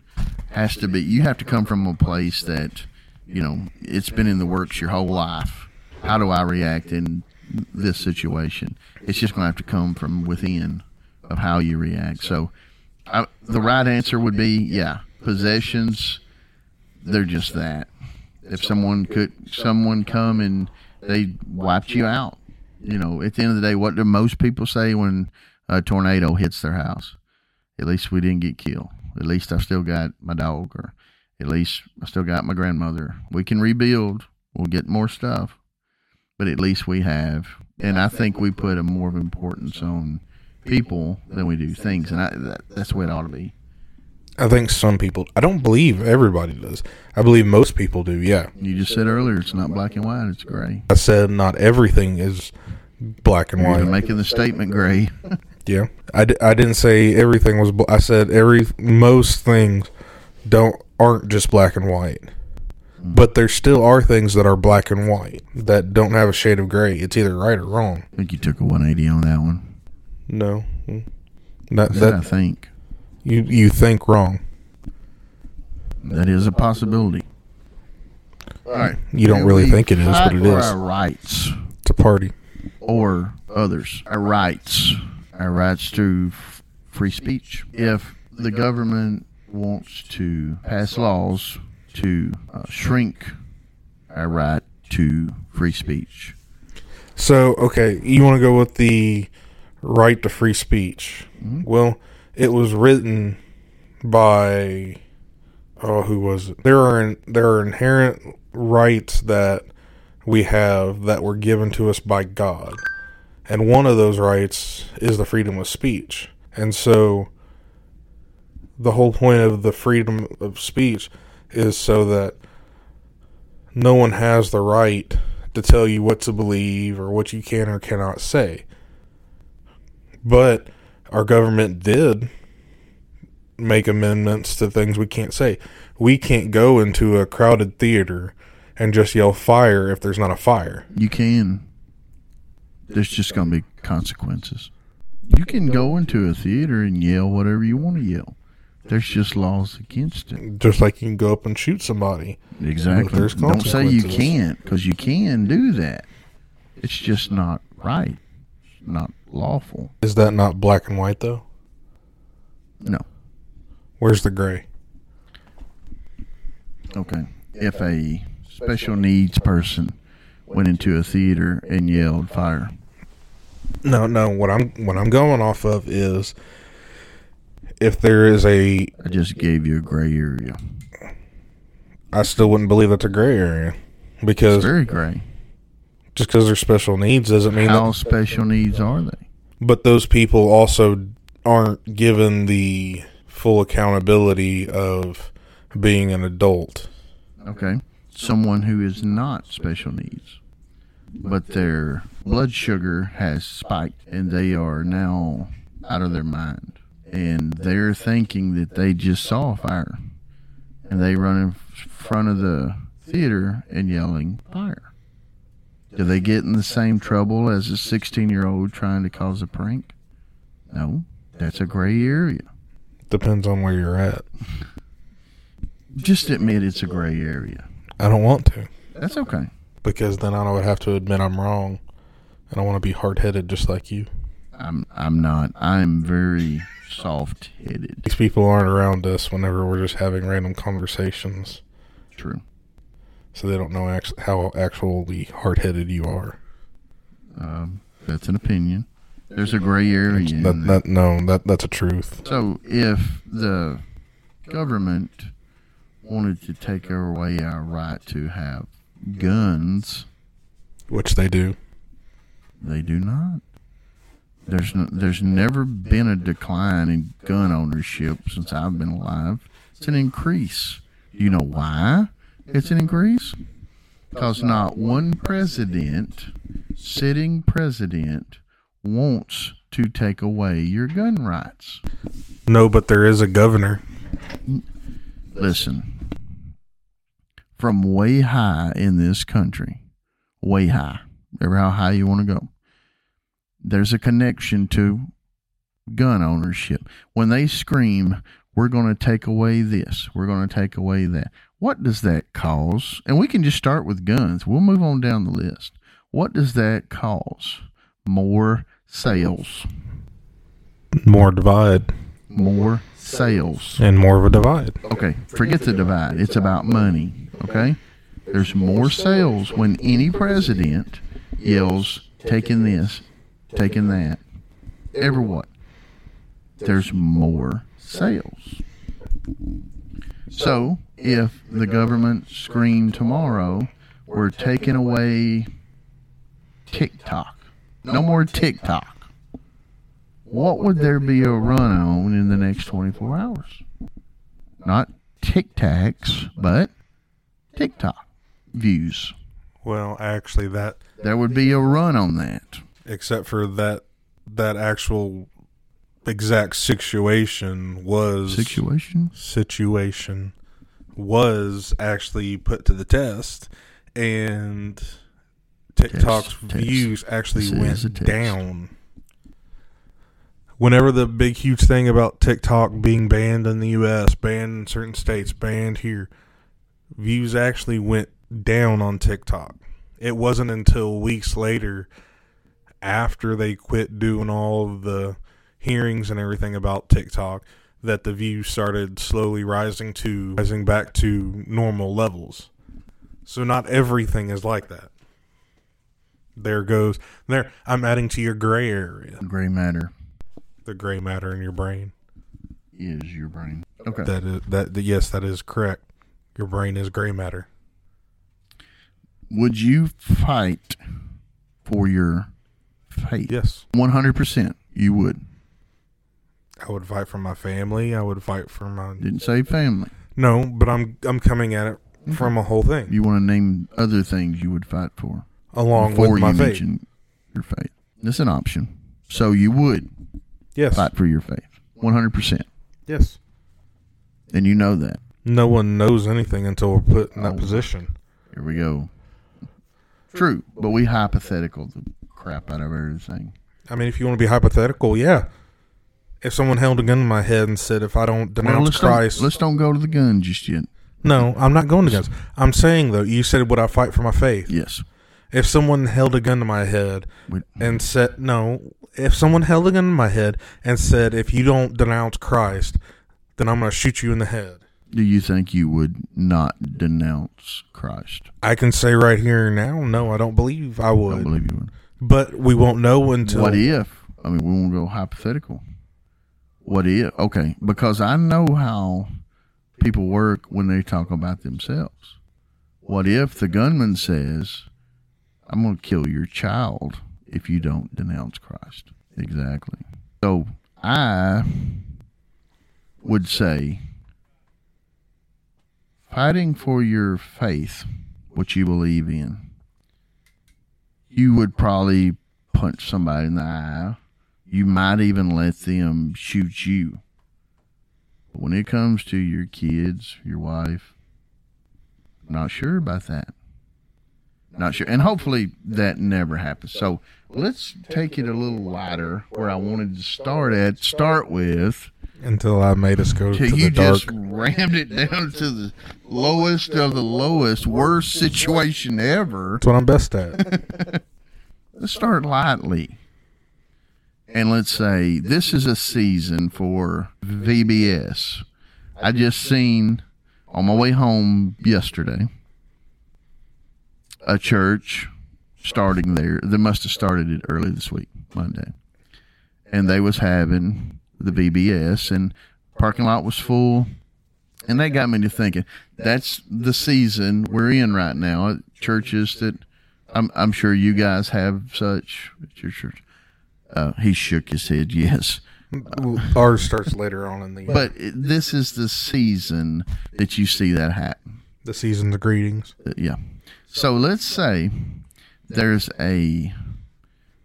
has to be you have to come from a place that, you know, it's been in the works your whole life. How do I react in this situation? It's just going to have to come from within of how you react. So, I, the right answer would be, yeah, possessions, they're just that. If someone could, someone come and they wiped you out. You know, at the end of the day, what do most people say when a tornado hits their house? At least we didn't get killed. At least I still got my dog, or at least I still got my grandmother. We can rebuild. We'll get more stuff, but at least we have. And I think we put a more of importance on people than we do things, and I, that, that's the way it ought to be. I think some people. I don't believe everybody does. I believe most people do. Yeah. You just said earlier it's not black and white; it's gray. I said not everything is black and You're white. making the statement gray. Yeah, I, d- I didn't say everything was. Bl- I said every most things don't aren't just black and white, but there still are things that are black and white that don't have a shade of gray. It's either right or wrong. I think you took a 180 on that one. No, Mm. that I I think you you think wrong. that is a possibility. All right, You don't really think it is, but it is. it. Our rights It's a party. or others. Our rights. Our rights to free speech. If the government wants to pass laws to uh, shrink our right to free speech, So okay, you want to go with the right to free speech? Well, it was written by oh, who was it? There are there are inherent rights that we have that were given to us by God, and one of those rights is the freedom of speech. And so, the whole point of the freedom of speech is so that no one has the right to tell you what to believe or what you can or cannot say. But our government did make amendments to things we can't say. We can't go into a crowded theater and just yell fire if there's not a fire. you can. There's just going to be consequences. You can go into a theater and yell whatever you want to yell. There's just laws against it. Just like you can go up and shoot somebody. Exactly. There's Don't say you can't because you can do that. It's just not right. Not lawful. Is that not black and white though? No. Where's the gray? Okay. If a special needs person went into a theater and yelled fire, No, no. What I'm what I'm going off of is if there is a I just gave you a gray area. I still wouldn't believe that's a gray area It's because very gray. just because they're special needs doesn't mean How that. special needs are they? But those people also aren't given the full accountability of being an adult. Okay. Someone who is not special needs, but their blood sugar has spiked and they are now out of their mind. And they're thinking that they just saw a fire. And they run in front of the theater and yelling fire. Do they get in the same trouble as a 16 year old trying to cause a prank? No. That's a gray area. Depends on where you're at. Just admit it's a gray area. I don't want to That's okay. Because then I would have to admit I'm wrong, and I want to be hard headed just like you. I'm I'm not. I'm very soft headed. These people aren't around us whenever we're just having random conversations, True. so they don't know act- how actually hard headed you are. Um, that's an opinion. There's a gray area. That, that no, that that's a truth. So if the government wanted to take away our right to have guns, Which they do. they do not. There's no, there's never been a decline in gun ownership since I've been alive. It's an increase. You know why it's an increase? Because not one president, sitting president, wants to take away your gun rights. No, but there is a governor. Listen, from way high in this country, way high, ever how high you want to go, there's a connection to gun ownership. When they scream, we're going to take away this, we're going to take away that, what does that cause? And we can just start with guns. We'll move on down the list. What does that cause? More sales. More divide. more sales. And more of a divide. Okay, forget the divide. It's about money. Okay, there's more sales when any president yells, "Taking this, taking that." Ever what? There's more sales. So if the government screamed tomorrow, "We're taking away TikTok," no more TikTok. What would there be a run on in the next 24 hours? Not Tic Tacs, but TikTok views. Well, actually, that There would be a run on that. except for that that actual exact situation was Situation? situation was actually put to the test and TikTok's Test, test. views actually This went down. Whenever the big huge thing about TikTok being banned in the US, banned in certain states, banned here, views actually went down on TikTok. It wasn't until weeks later after they quit doing all of the hearings and everything about TikTok that the views started slowly rising to rising back to normal levels. So not everything is like that. There goes there I'm adding to your gray area. Gray matter The gray matter in your brain. is your brain. Okay. That is that yes, that is correct. Your brain is gray matter. Would you fight for your faith? Yes. 100%. You would. I would fight for my family. I would fight for my Didn't say family. No, but I'm I'm coming at it from a whole thing. You want to name other things you would fight for along with my you faith. mention your faith. That's an option. So you would Yes. fight for your faith. 100%. Yes. And you know that. No one knows anything until we're put in that Oh. position. Here we go. True, but we hypothetical the crap out of everything. I mean, if you want to be hypothetical, yeah. If someone held a gun to my head and said, "If I don't Well, denounce let's Christ," don't, let's don't go to the gun just yet. no, I'm not going to guns. I'm saying though, you said, "Would I fight for my faith?" Yes. If someone held a gun to my head We- and said, "No," if someone held a gun to my head and said, "If you don't denounce Christ, then I'm going to shoot you in the head," Do you think you would not denounce Christ? I can say right here and now, no, I don't believe I I would. don't believe you would. But we won't know until What if? I mean, we won't go hypothetical. What if? Okay, because I know how people work when they talk about themselves. What if the gunman says, I'm going to kill your child if you don't denounce Christ? Exactly. So I would say fighting for your faith, what you believe in, you would probably punch somebody in the eye. You might even let them shoot you. But when it comes to your kids, your wife, I'm not sure about that. Not sure. And hopefully that never happens. So let's take it a little lighter where I wanted to start at. Start with until I made us go to you the dark. just rammed it down to the lowest of the lowest, worst situation ever. That's what I'm best at. Let's start lightly. And let's say this is a season for VBS. I just seen on my way home yesterday a church starting there. They must have started it early this week, Monday. And they was having the VBS and parking lot was full. And that got me to thinking that's the season we're in right now. Churches that I'm I'm sure you guys have such at your church. Uh, he shook his head, yes. Ours starts later on in the year. But this is the season that you see that happen. the season, season's greetings. Uh, yeah. So let's say there's a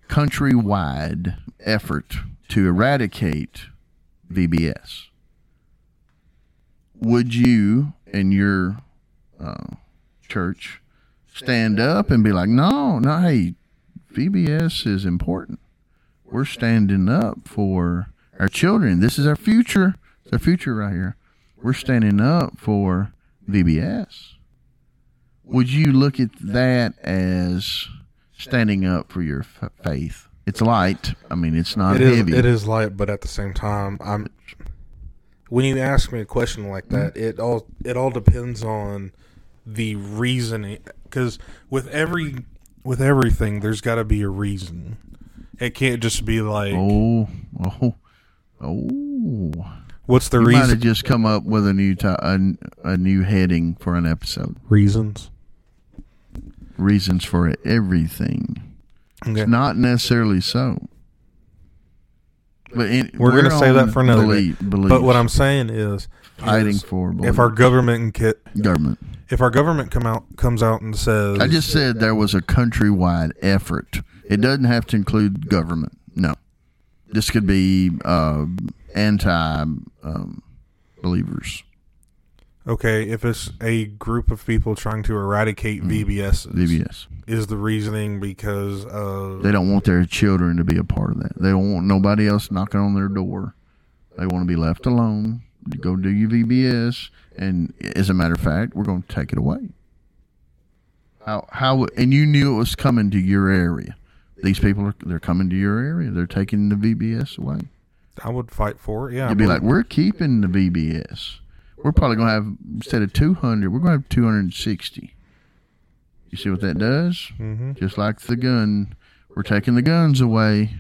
countrywide effort to eradicate VBS. Would you and your uh, church stand up and be like, no, no, hey, VBS is important. We're standing up for our children. This is our future. It's our future right here. We're standing up for VBS. Would you look at that as standing up for your faith? It's light. I mean, it's not It is heavy. it is light, but at the same time, I'm when you ask me a question like that, hmm? it all it all depends on the reasoning. Because with every with everything, there's got to be a reason. It can't just be like, Oh, oh, oh. what's the You might have reason? just come up with a new ti a, a new heading for an episode. Reasons. Reasons for everything. Okay. It's not necessarily so. But in, We're gonna say that for another belie- beliefs, But what I'm saying is, fighting is for if our government can ki- government. if our government come out comes out and says, I just said there was a countrywide effort. It doesn't have to include government. No, this could be uh, anti um, believers. Okay, if it's a group of people trying to eradicate mm-hmm. VBS, VBS. is the reasoning because of They don't want their children to be a part of that. They don't want nobody else knocking on their door. They want to be left alone. You go do your VBS, and as a matter of fact, we're going to take it away. How how and you knew it was coming to your area. These people are they're coming to your area. They're taking the VBS away. I would fight for it. Yeah, You'd be like, we're keeping the VBS. We're probably going to have instead of two hundred, we're going to have two hundred and sixty. You see what that does? Mhm. Just like the gun, we're taking the guns away.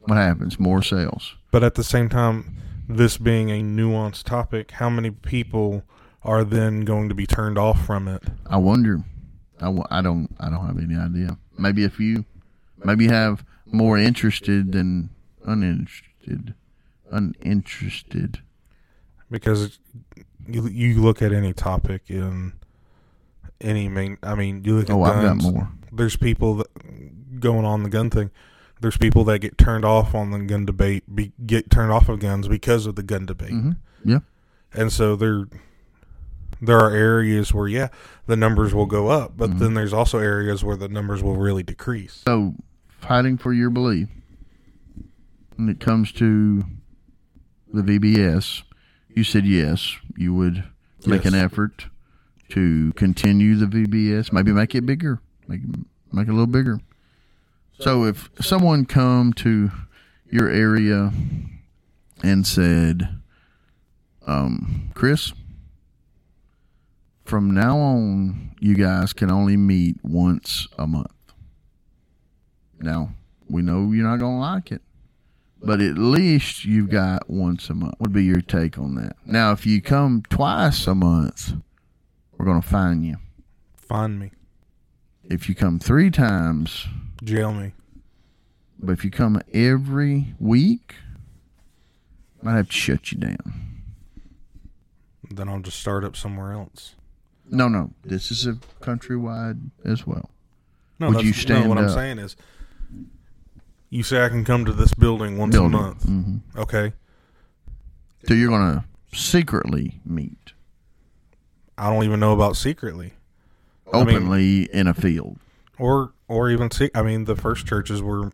What happens? More sales. But at the same time, this being a nuanced topic, how many people are then going to be turned off from it? I wonder. I, w- I don't. I don't have any idea. Maybe a few. Maybe you have more interested than uninterested. Uninterested. Because you you look at any topic in any main. I mean, you look at Oh, I've got more. There's people that going on the gun thing. There's people that get turned off on the gun debate, be, get turned off of guns because of the gun debate, hmm Yeah. and so there there are areas where yeah the numbers will go up, but Mhm. then there's also areas where the numbers will really decrease. So, fighting for your belief when it comes to the VBS, you said yes, you would make an effort to continue the VBS, maybe make it bigger, make make it a little bigger. So, if someone come to your area and said, um, "Chris," from now on, you guys can only meet once a month. Now, we know you're not going to like it, but at least you've got once a month. What would be your take on that? Now, if you come twice a month, we're going to fine you. Find me, If you come three times, jail me. but if you come every week, might have to shut you down. Then I'll just start up somewhere else. No, no, this is a countrywide as well. No, Would that's, you stand no, what I'm up? saying is, you say I can come to this building once Building. a month. hmm Okay, So you're going to secretly meet I don't even know about secretly, I mean- openly in a field. or or even se- I mean, the first churches were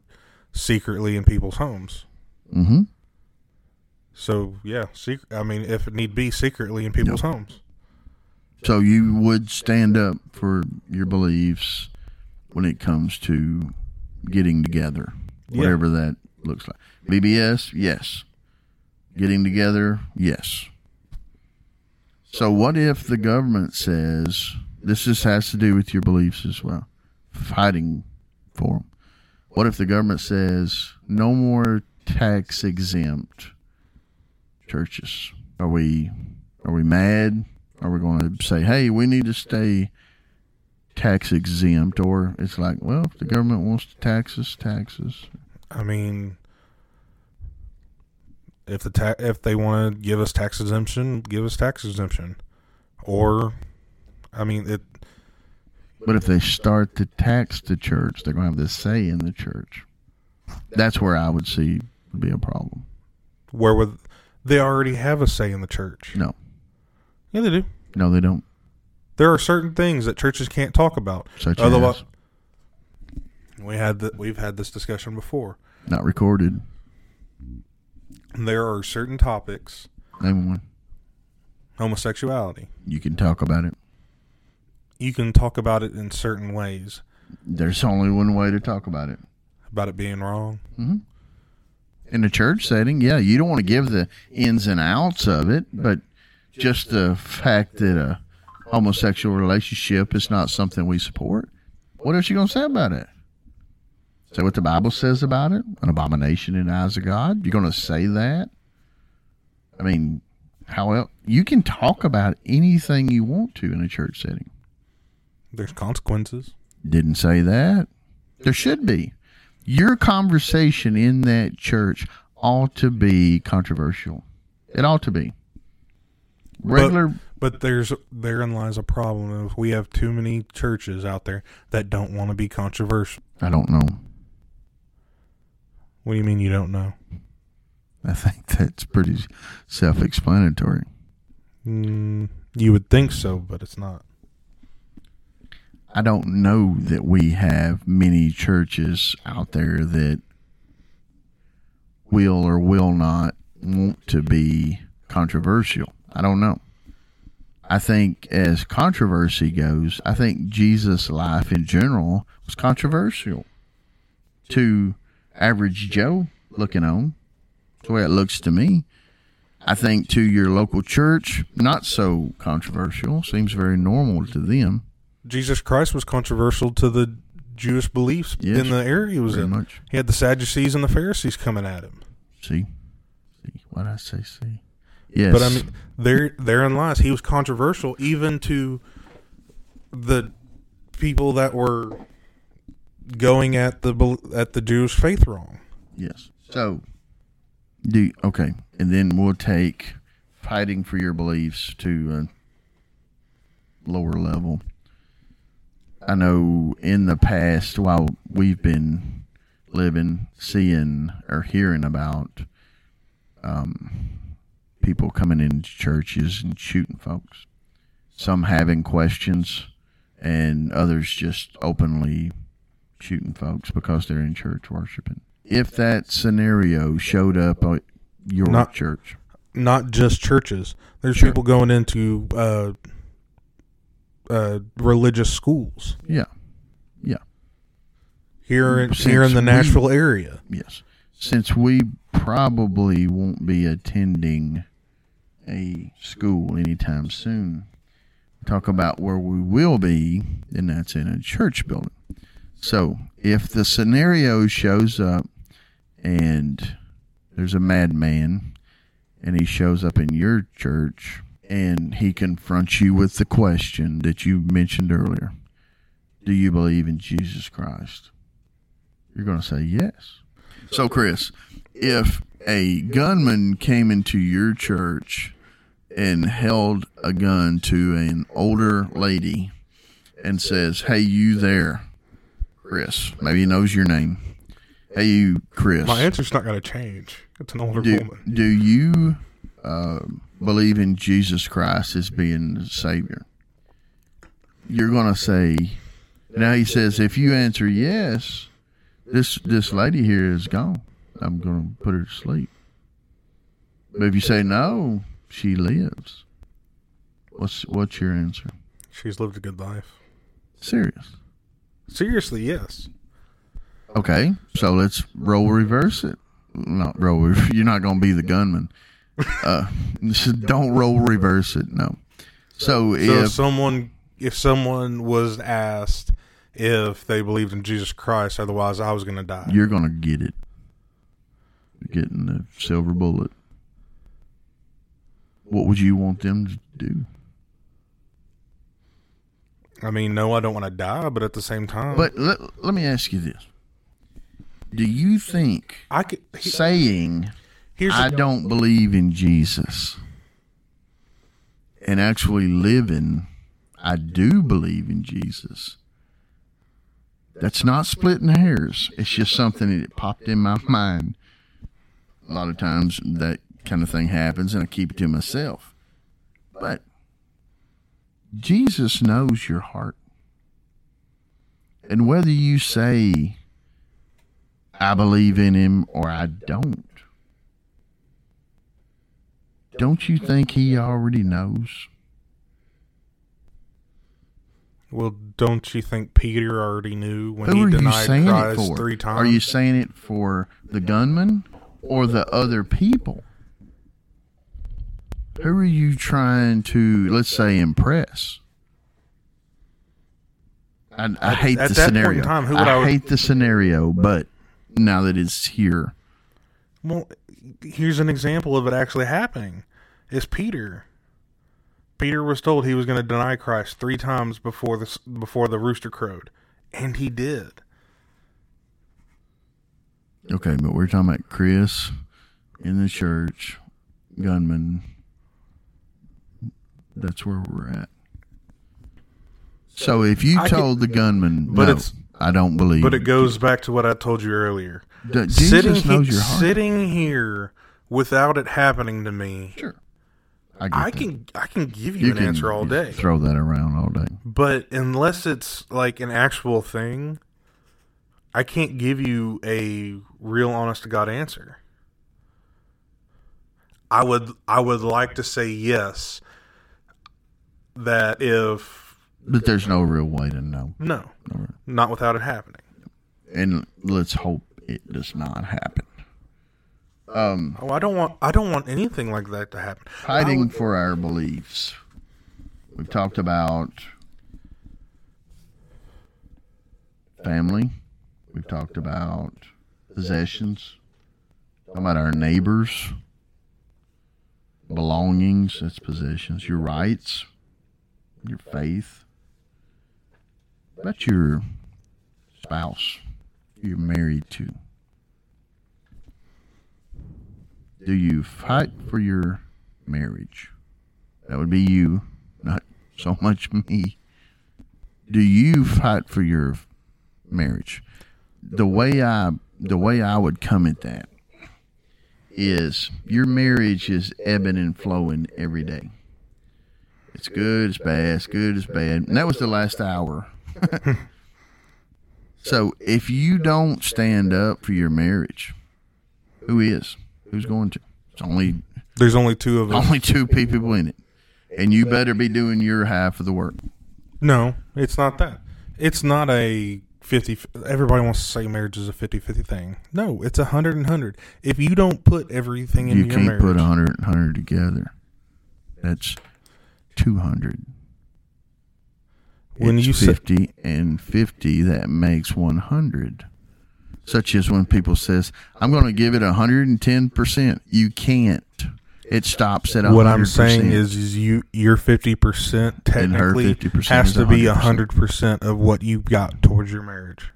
secretly in people's homes. Mm-hmm. So yeah, secret. I mean, if it need be, secretly in people's homes. So you would stand up for your beliefs when it comes to getting together, Whatever that looks like. VBS, yes. Getting together, yes. So what if the government says this just has to do with your beliefs as well, fighting for them? What if the government says no more tax exempt churches? Are we are we mad? Are we going to say, hey, we need to stay tax exempt? Or it's like, well, if the government wants to tax us, taxes. I mean, if the ta- if they want to give us tax exemption, give us tax exemption, or, I mean, it. But if they start to tax the church, they're going to have this say in the church. That's where I would see would be a problem. Where would they already have a say in the church? No, Yeah, they do. no, they don't. There are certain things that churches can't talk about. Such Otherwise, as we had the, we've had this discussion before. not recorded. There are certain topics, Name one. homosexuality. You can talk about it. You can talk about it in certain ways There's only one way to talk about it. about it being wrong. hmm In a church setting, yeah, you don't want to give the ins and outs of it, but just the fact that a homosexual relationship is not something we support. What else you gonna say about it? Say what the Bible says about it? An abomination in the eyes of God. You're gonna say that? I mean, how else? You can talk about anything you want to in a church setting. There's consequences. Didn't say that. There should be. Your conversation in that church ought to be controversial. It ought to be. Regular. But, but there's therein lies a problem if we have too many churches out there that don't want to be controversial. I don't know. What do you mean you don't know? I think that's pretty self explanatory. Mm, you would think so, but it's not. I don't know that we have many churches out there that will or will not want to be controversial. I don't know. I think as controversy goes, I think Jesus' life in general was controversial to average Joe looking on. That's the way it looks to me. I think to your local church, not so controversial. Seems very normal to them. Jesus Christ was controversial to the Jewish beliefs Yes, in the area he was in. much. He had the Sadducees and the Pharisees coming at him. See, see what I say. See, yes, But I mean, there therein lies he was controversial even to the people that were going at the at the Jewish faith wrong. yes. So, do okay, and then we'll take fighting for your beliefs to a lower level. I know in the past, while we've been living, seeing, or hearing about um, people coming into churches and shooting folks, some having questions, and others just openly shooting folks because they're in church worshiping. If that scenario showed up at your Not- church, Not just churches. There's Sure. people going into uh, uh, religious schools yeah, yeah, here in, Since here in the we- Nashville area. yes. Since we probably won't be attending a school anytime soon, talk about where we will be, and that's in a church building. So if the scenario shows up and there's a madman and he shows up in your church and he confronts you with the question that you mentioned earlier Do you believe in Jesus Christ? You're going to say yes. So, Chris, if a gunman came into your church and held a gun to an older lady and says, Hey, you there, Chris, maybe he knows your name. Hey, you, Chris. My answer's not going to change. It's an older do, woman. do you uh, believe in Jesus Christ as being the Savior? You're going to say, now he says, if you answer yes, this this lady here is gone. I'm going to put her to sleep. But if you say no, she lives. What's what's your answer? She's lived a good life. Serious. Seriously, yes. Okay, so let's roll reverse it. Not roll. You're not going to be the gunman. Uh, don't roll reverse it. No. So So if if someone if someone was asked if they believed in Jesus Christ, otherwise I was going to die. you're going to get it, getting the silver bullet. What would you want them to do? I mean, no, I don't want to die, but at the same time, But let, let me ask you this: Do you think I could. he- saying Here's I don't believe in Jesus and actually living I do believe in Jesus. That's not splitting hairs. It's just something that popped in my mind. A lot of times that kind of thing happens and I keep it to myself. But Jesus knows your heart. And whether you say I believe in him or I don't, don't you think he already knows? Well, don't you think Peter already knew when Who he denied Christ three times? Are you saying it for the gunman or the other people? Who are you trying to, let's say, impress? I, I hate at the that point in scenario. time, who would I I would- hate the scenario, but now that it's here, Well, here's an example of it actually happening. Is Peter. Peter was told he was going to deny Christ three times before the before the rooster crowed, and he did. okay, but we're talking about Chris in the church, gunman. That's where we're at. So if you I can- told the gunman, But no, it's- I don't believe, But it goes back to what I told you earlier. D- Jesus sitting knows he- your heart. sitting here without it happening to me, Sure. I, I can I can give you, an can answer all day. Throw that around all day. But unless it's like an actual thing, I can't give you a real honest to God answer. I would I would like to say yes that if But there's no real way to know. no, not without it happening. And let's hope it does not happen. Um, Oh, I don't want I don't want anything like that to happen. Fighting would- for our beliefs. We've talked about family. We've talked about possessions. Talking about our neighbors. Belongings, that's possessions. Your rights. Your faith. About your spouse you're married to? Do you fight for your marriage? That would be you, not so much me. Do you fight for your marriage? The way I the way I would come at that is your marriage is ebbing and flowing every day. It's good, it's bad, it's good, it's bad. And that was the last hour. so if you don't stand up for your marriage, who is? Who's going to? It's only There's only two of us. only two people in it. And you better be doing your half of the work. No, it's not that. It's not a 50 everybody wants to say marriage is a 50-50 thing. No, it's a 100 and 100. If you don't put everything in You your can't marriage, put a hundred and hundred together. That's two hundred. When It's you say- fifty and fifty, that makes one hundred. Such as when people says, "I'm going to give it hundred and ten percent." You can't. It stops at 100%. what I'm saying is, is you your 50% And her technically 50% has to be 100%. 100% of what you've got towards your marriage.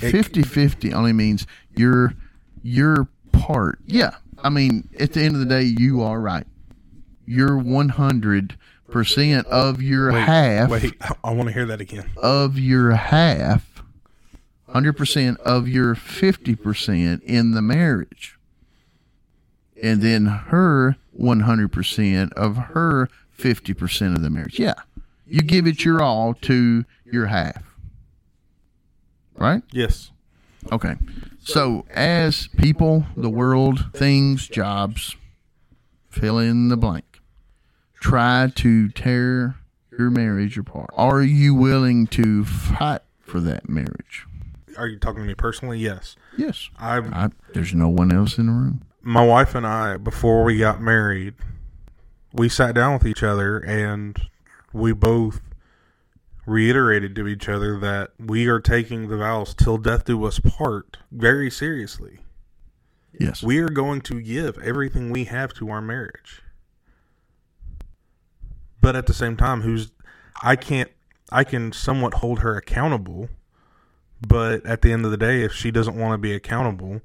It- 50-50 only means your your part. Yeah, I mean, at the end of the day, you are right. One hundred percent of your Wait, half Wait, I want to hear that again. of your half, hundred percent of your fifty percent in the marriage, and then her one hundred percent of her fifty percent of the marriage. Yeah, you give it your all to your half, right? Yes. Okay. So, as people, the world, things, jobs, fill in the blank, try to tear your marriage apart. Are you willing to fight for that marriage? Are you talking to me personally? Yes. Yes. I I, there's no one else in the room. my wife and I before we got married, we sat down with each other and we both reiterated to each other that we are taking the vows till death do us part very seriously. Yes. We are going to give everything we have to our marriage. But at the same time, who's I can't I can somewhat hold her accountable, but at the end of the day, if she doesn't want to be accountable,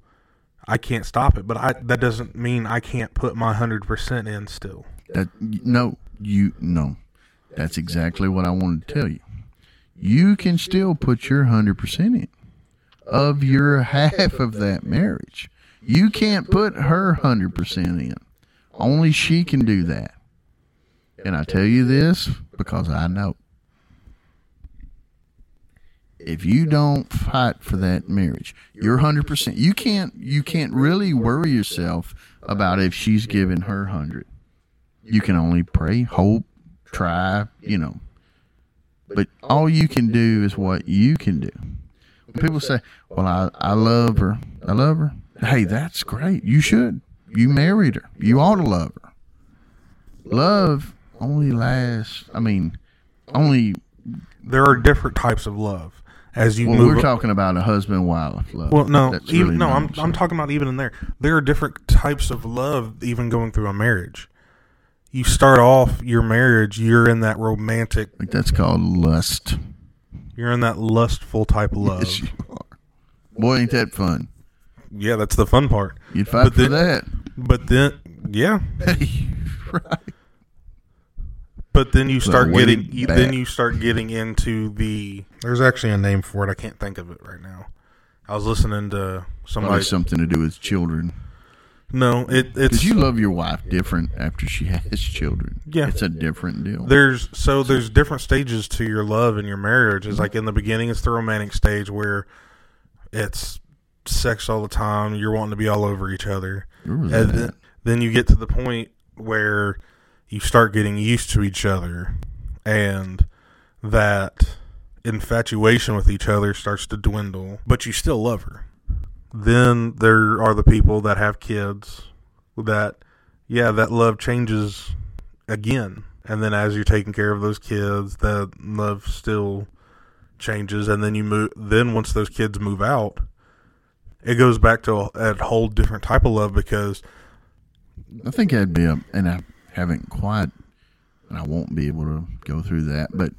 I can't stop it. But I that doesn't mean I can't put my hundred percent in still. That no, you no. That's exactly what I wanted to tell you. You can still put your hundred percent in of your half of that marriage. You can't put her hundred percent in. Only she can do that. And I tell you this because I know. If you don't fight for that marriage, you're hundred percent. You can't. You can't really worry yourself about if she's giving her hundred you can only pray, hope, try, you know. But all you can do is what you can do. When people say, "Well, I, I love her, I love her," hey, that's great. You should. You married her. You ought to love her. Love only lasts. I mean, only. There are different types of love as you Well, move. we're talking about a husband wife love. well, no, That's even really no. I'm I'm talking about even in there. There are different types of love, even going through a marriage. You start off your marriage. You're in that romantic. Like that's called lust. You're in that lustful type of love. Yes, you are. Boy, ain't that fun? Yeah, that's the fun part. You'd fight But for then- that. But then, yeah, right. But then you start way getting you, then you start getting into the there's actually a name for it. I can't think of it right now. I was listening to somebody. Probably something to do with children. no, it it's you love your wife different after she has children. Yeah. It's a different deal. there's so there's different stages to your love and your marriage. It's like in the beginning, it's the romantic stage where it's sex all the time. You're wanting to be all over each other. Where And that then, then you get to the point where you start getting used to each other and that infatuation with each other starts to dwindle, but you still love her. Then there are the people that have kids that, yeah, that love changes again. And then as you're taking care of those kids, that love still changes. And then you move, then once those kids move out, it goes back to a, a whole different type of love because I think it'd be a, and I haven't quite, and I won't be able to go through that. But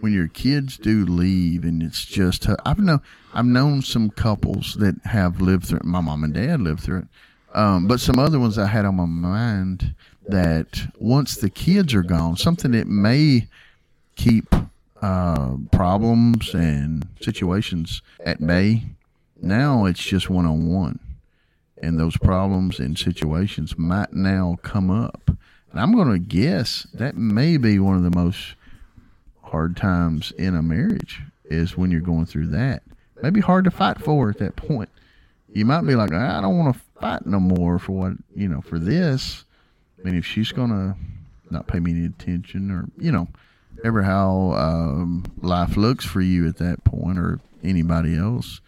when your kids do leave, and it's just, I've know, I've known some couples that have lived through. it. My mom and dad lived through it, um, but some other ones I had on my mind that once the kids are gone, something that may keep uh, problems and situations at bay. Now it's just one on one and those problems and situations might now come up. And I'm going to guess that may be one of the most hard times in a marriage is when you're going through that. Maybe hard to fight for at that point. You might be like, I don't want to fight no more for what, you know, for this. I mean, if she's going to not pay me any attention or, you know, ever how um, life looks for you at that point or anybody else,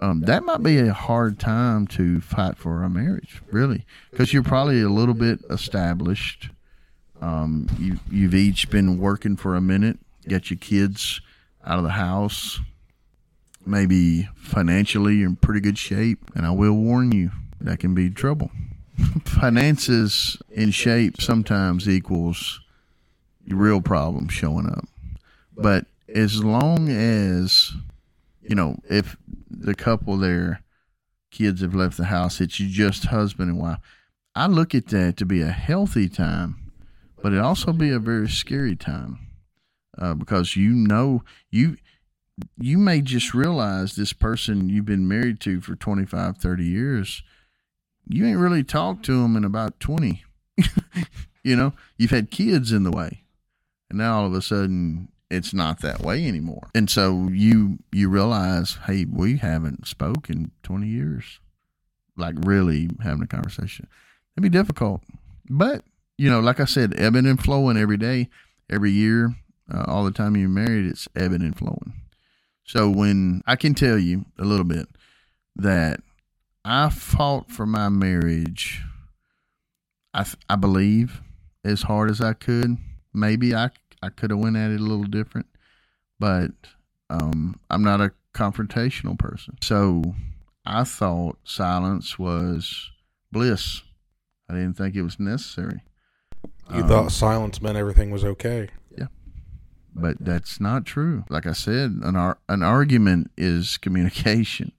um, that might be a hard time to fight for a marriage, really, because you're probably a little bit established. Um, you you've each been working for a minute, got your kids out of the house. Maybe financially you're in pretty good shape, and I will warn you that can be trouble. Finances in shape sometimes equals real problems showing up, but as long as you know, if the couple there, kids have left the house, it's just husband and wife. I look at that to be a healthy time, but it also be a very scary time uh, because you know you you may just realize this person you've been married to for 25, 30 years, you ain't really talked to them in about 20. you know, you've had kids in the way. And now all of a sudden it's not that way anymore. And so you you realize, hey, we haven't spoken 20 years. Like really having a conversation. It'd be difficult. But, you know, like I said, ebbing and flowing every day, every year, uh, all the time you're married, it's ebbing and flowing. So when I can tell you a little bit that I fought for my marriage, I th- I believe as hard as I could. Maybe I I could have went at it a little different, but um, I'm not a confrontational person. So I thought silence was bliss. I didn't think it was necessary. you Um, thought silence meant everything was okay. Yeah. But that's not true. Like I said, an ar- an argument is communication,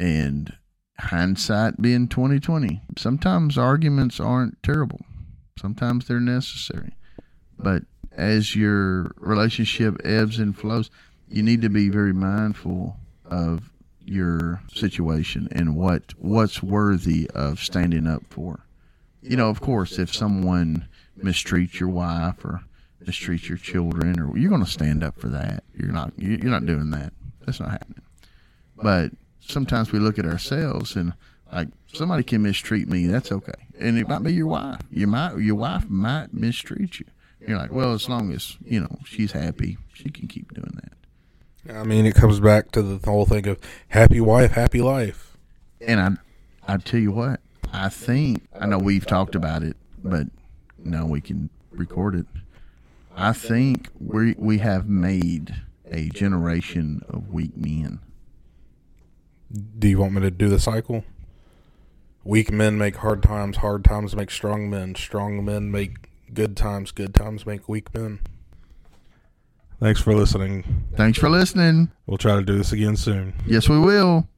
and hindsight being twenty twenty. Sometimes arguments aren't terrible. Sometimes they're necessary, but as your relationship ebbs and flows, you need to be very mindful of your situation and what what's worthy of standing up for. You know, of course, if someone mistreats your wife or mistreats your children, or you're going to stand up for that. You're not. you- You're not doing that. That's not happening. But sometimes we look at ourselves and like somebody can mistreat me. That's okay, and it might be your wife. You might your wife might mistreat you. You're like, well, as long as you know she's happy, she can keep doing that. I mean, it comes back to the whole thing of happy wife, happy life. And I I tell you what, I think I know we've talked about it, but now we can record it. I think we we have made a generation of weak men. Do you want me to do the cycle? Weak men make hard times, hard times make strong men, strong men make good times, good times make weak men. Thanks for listening. Thanks for listening. We'll try to do this again soon. Yes, we will.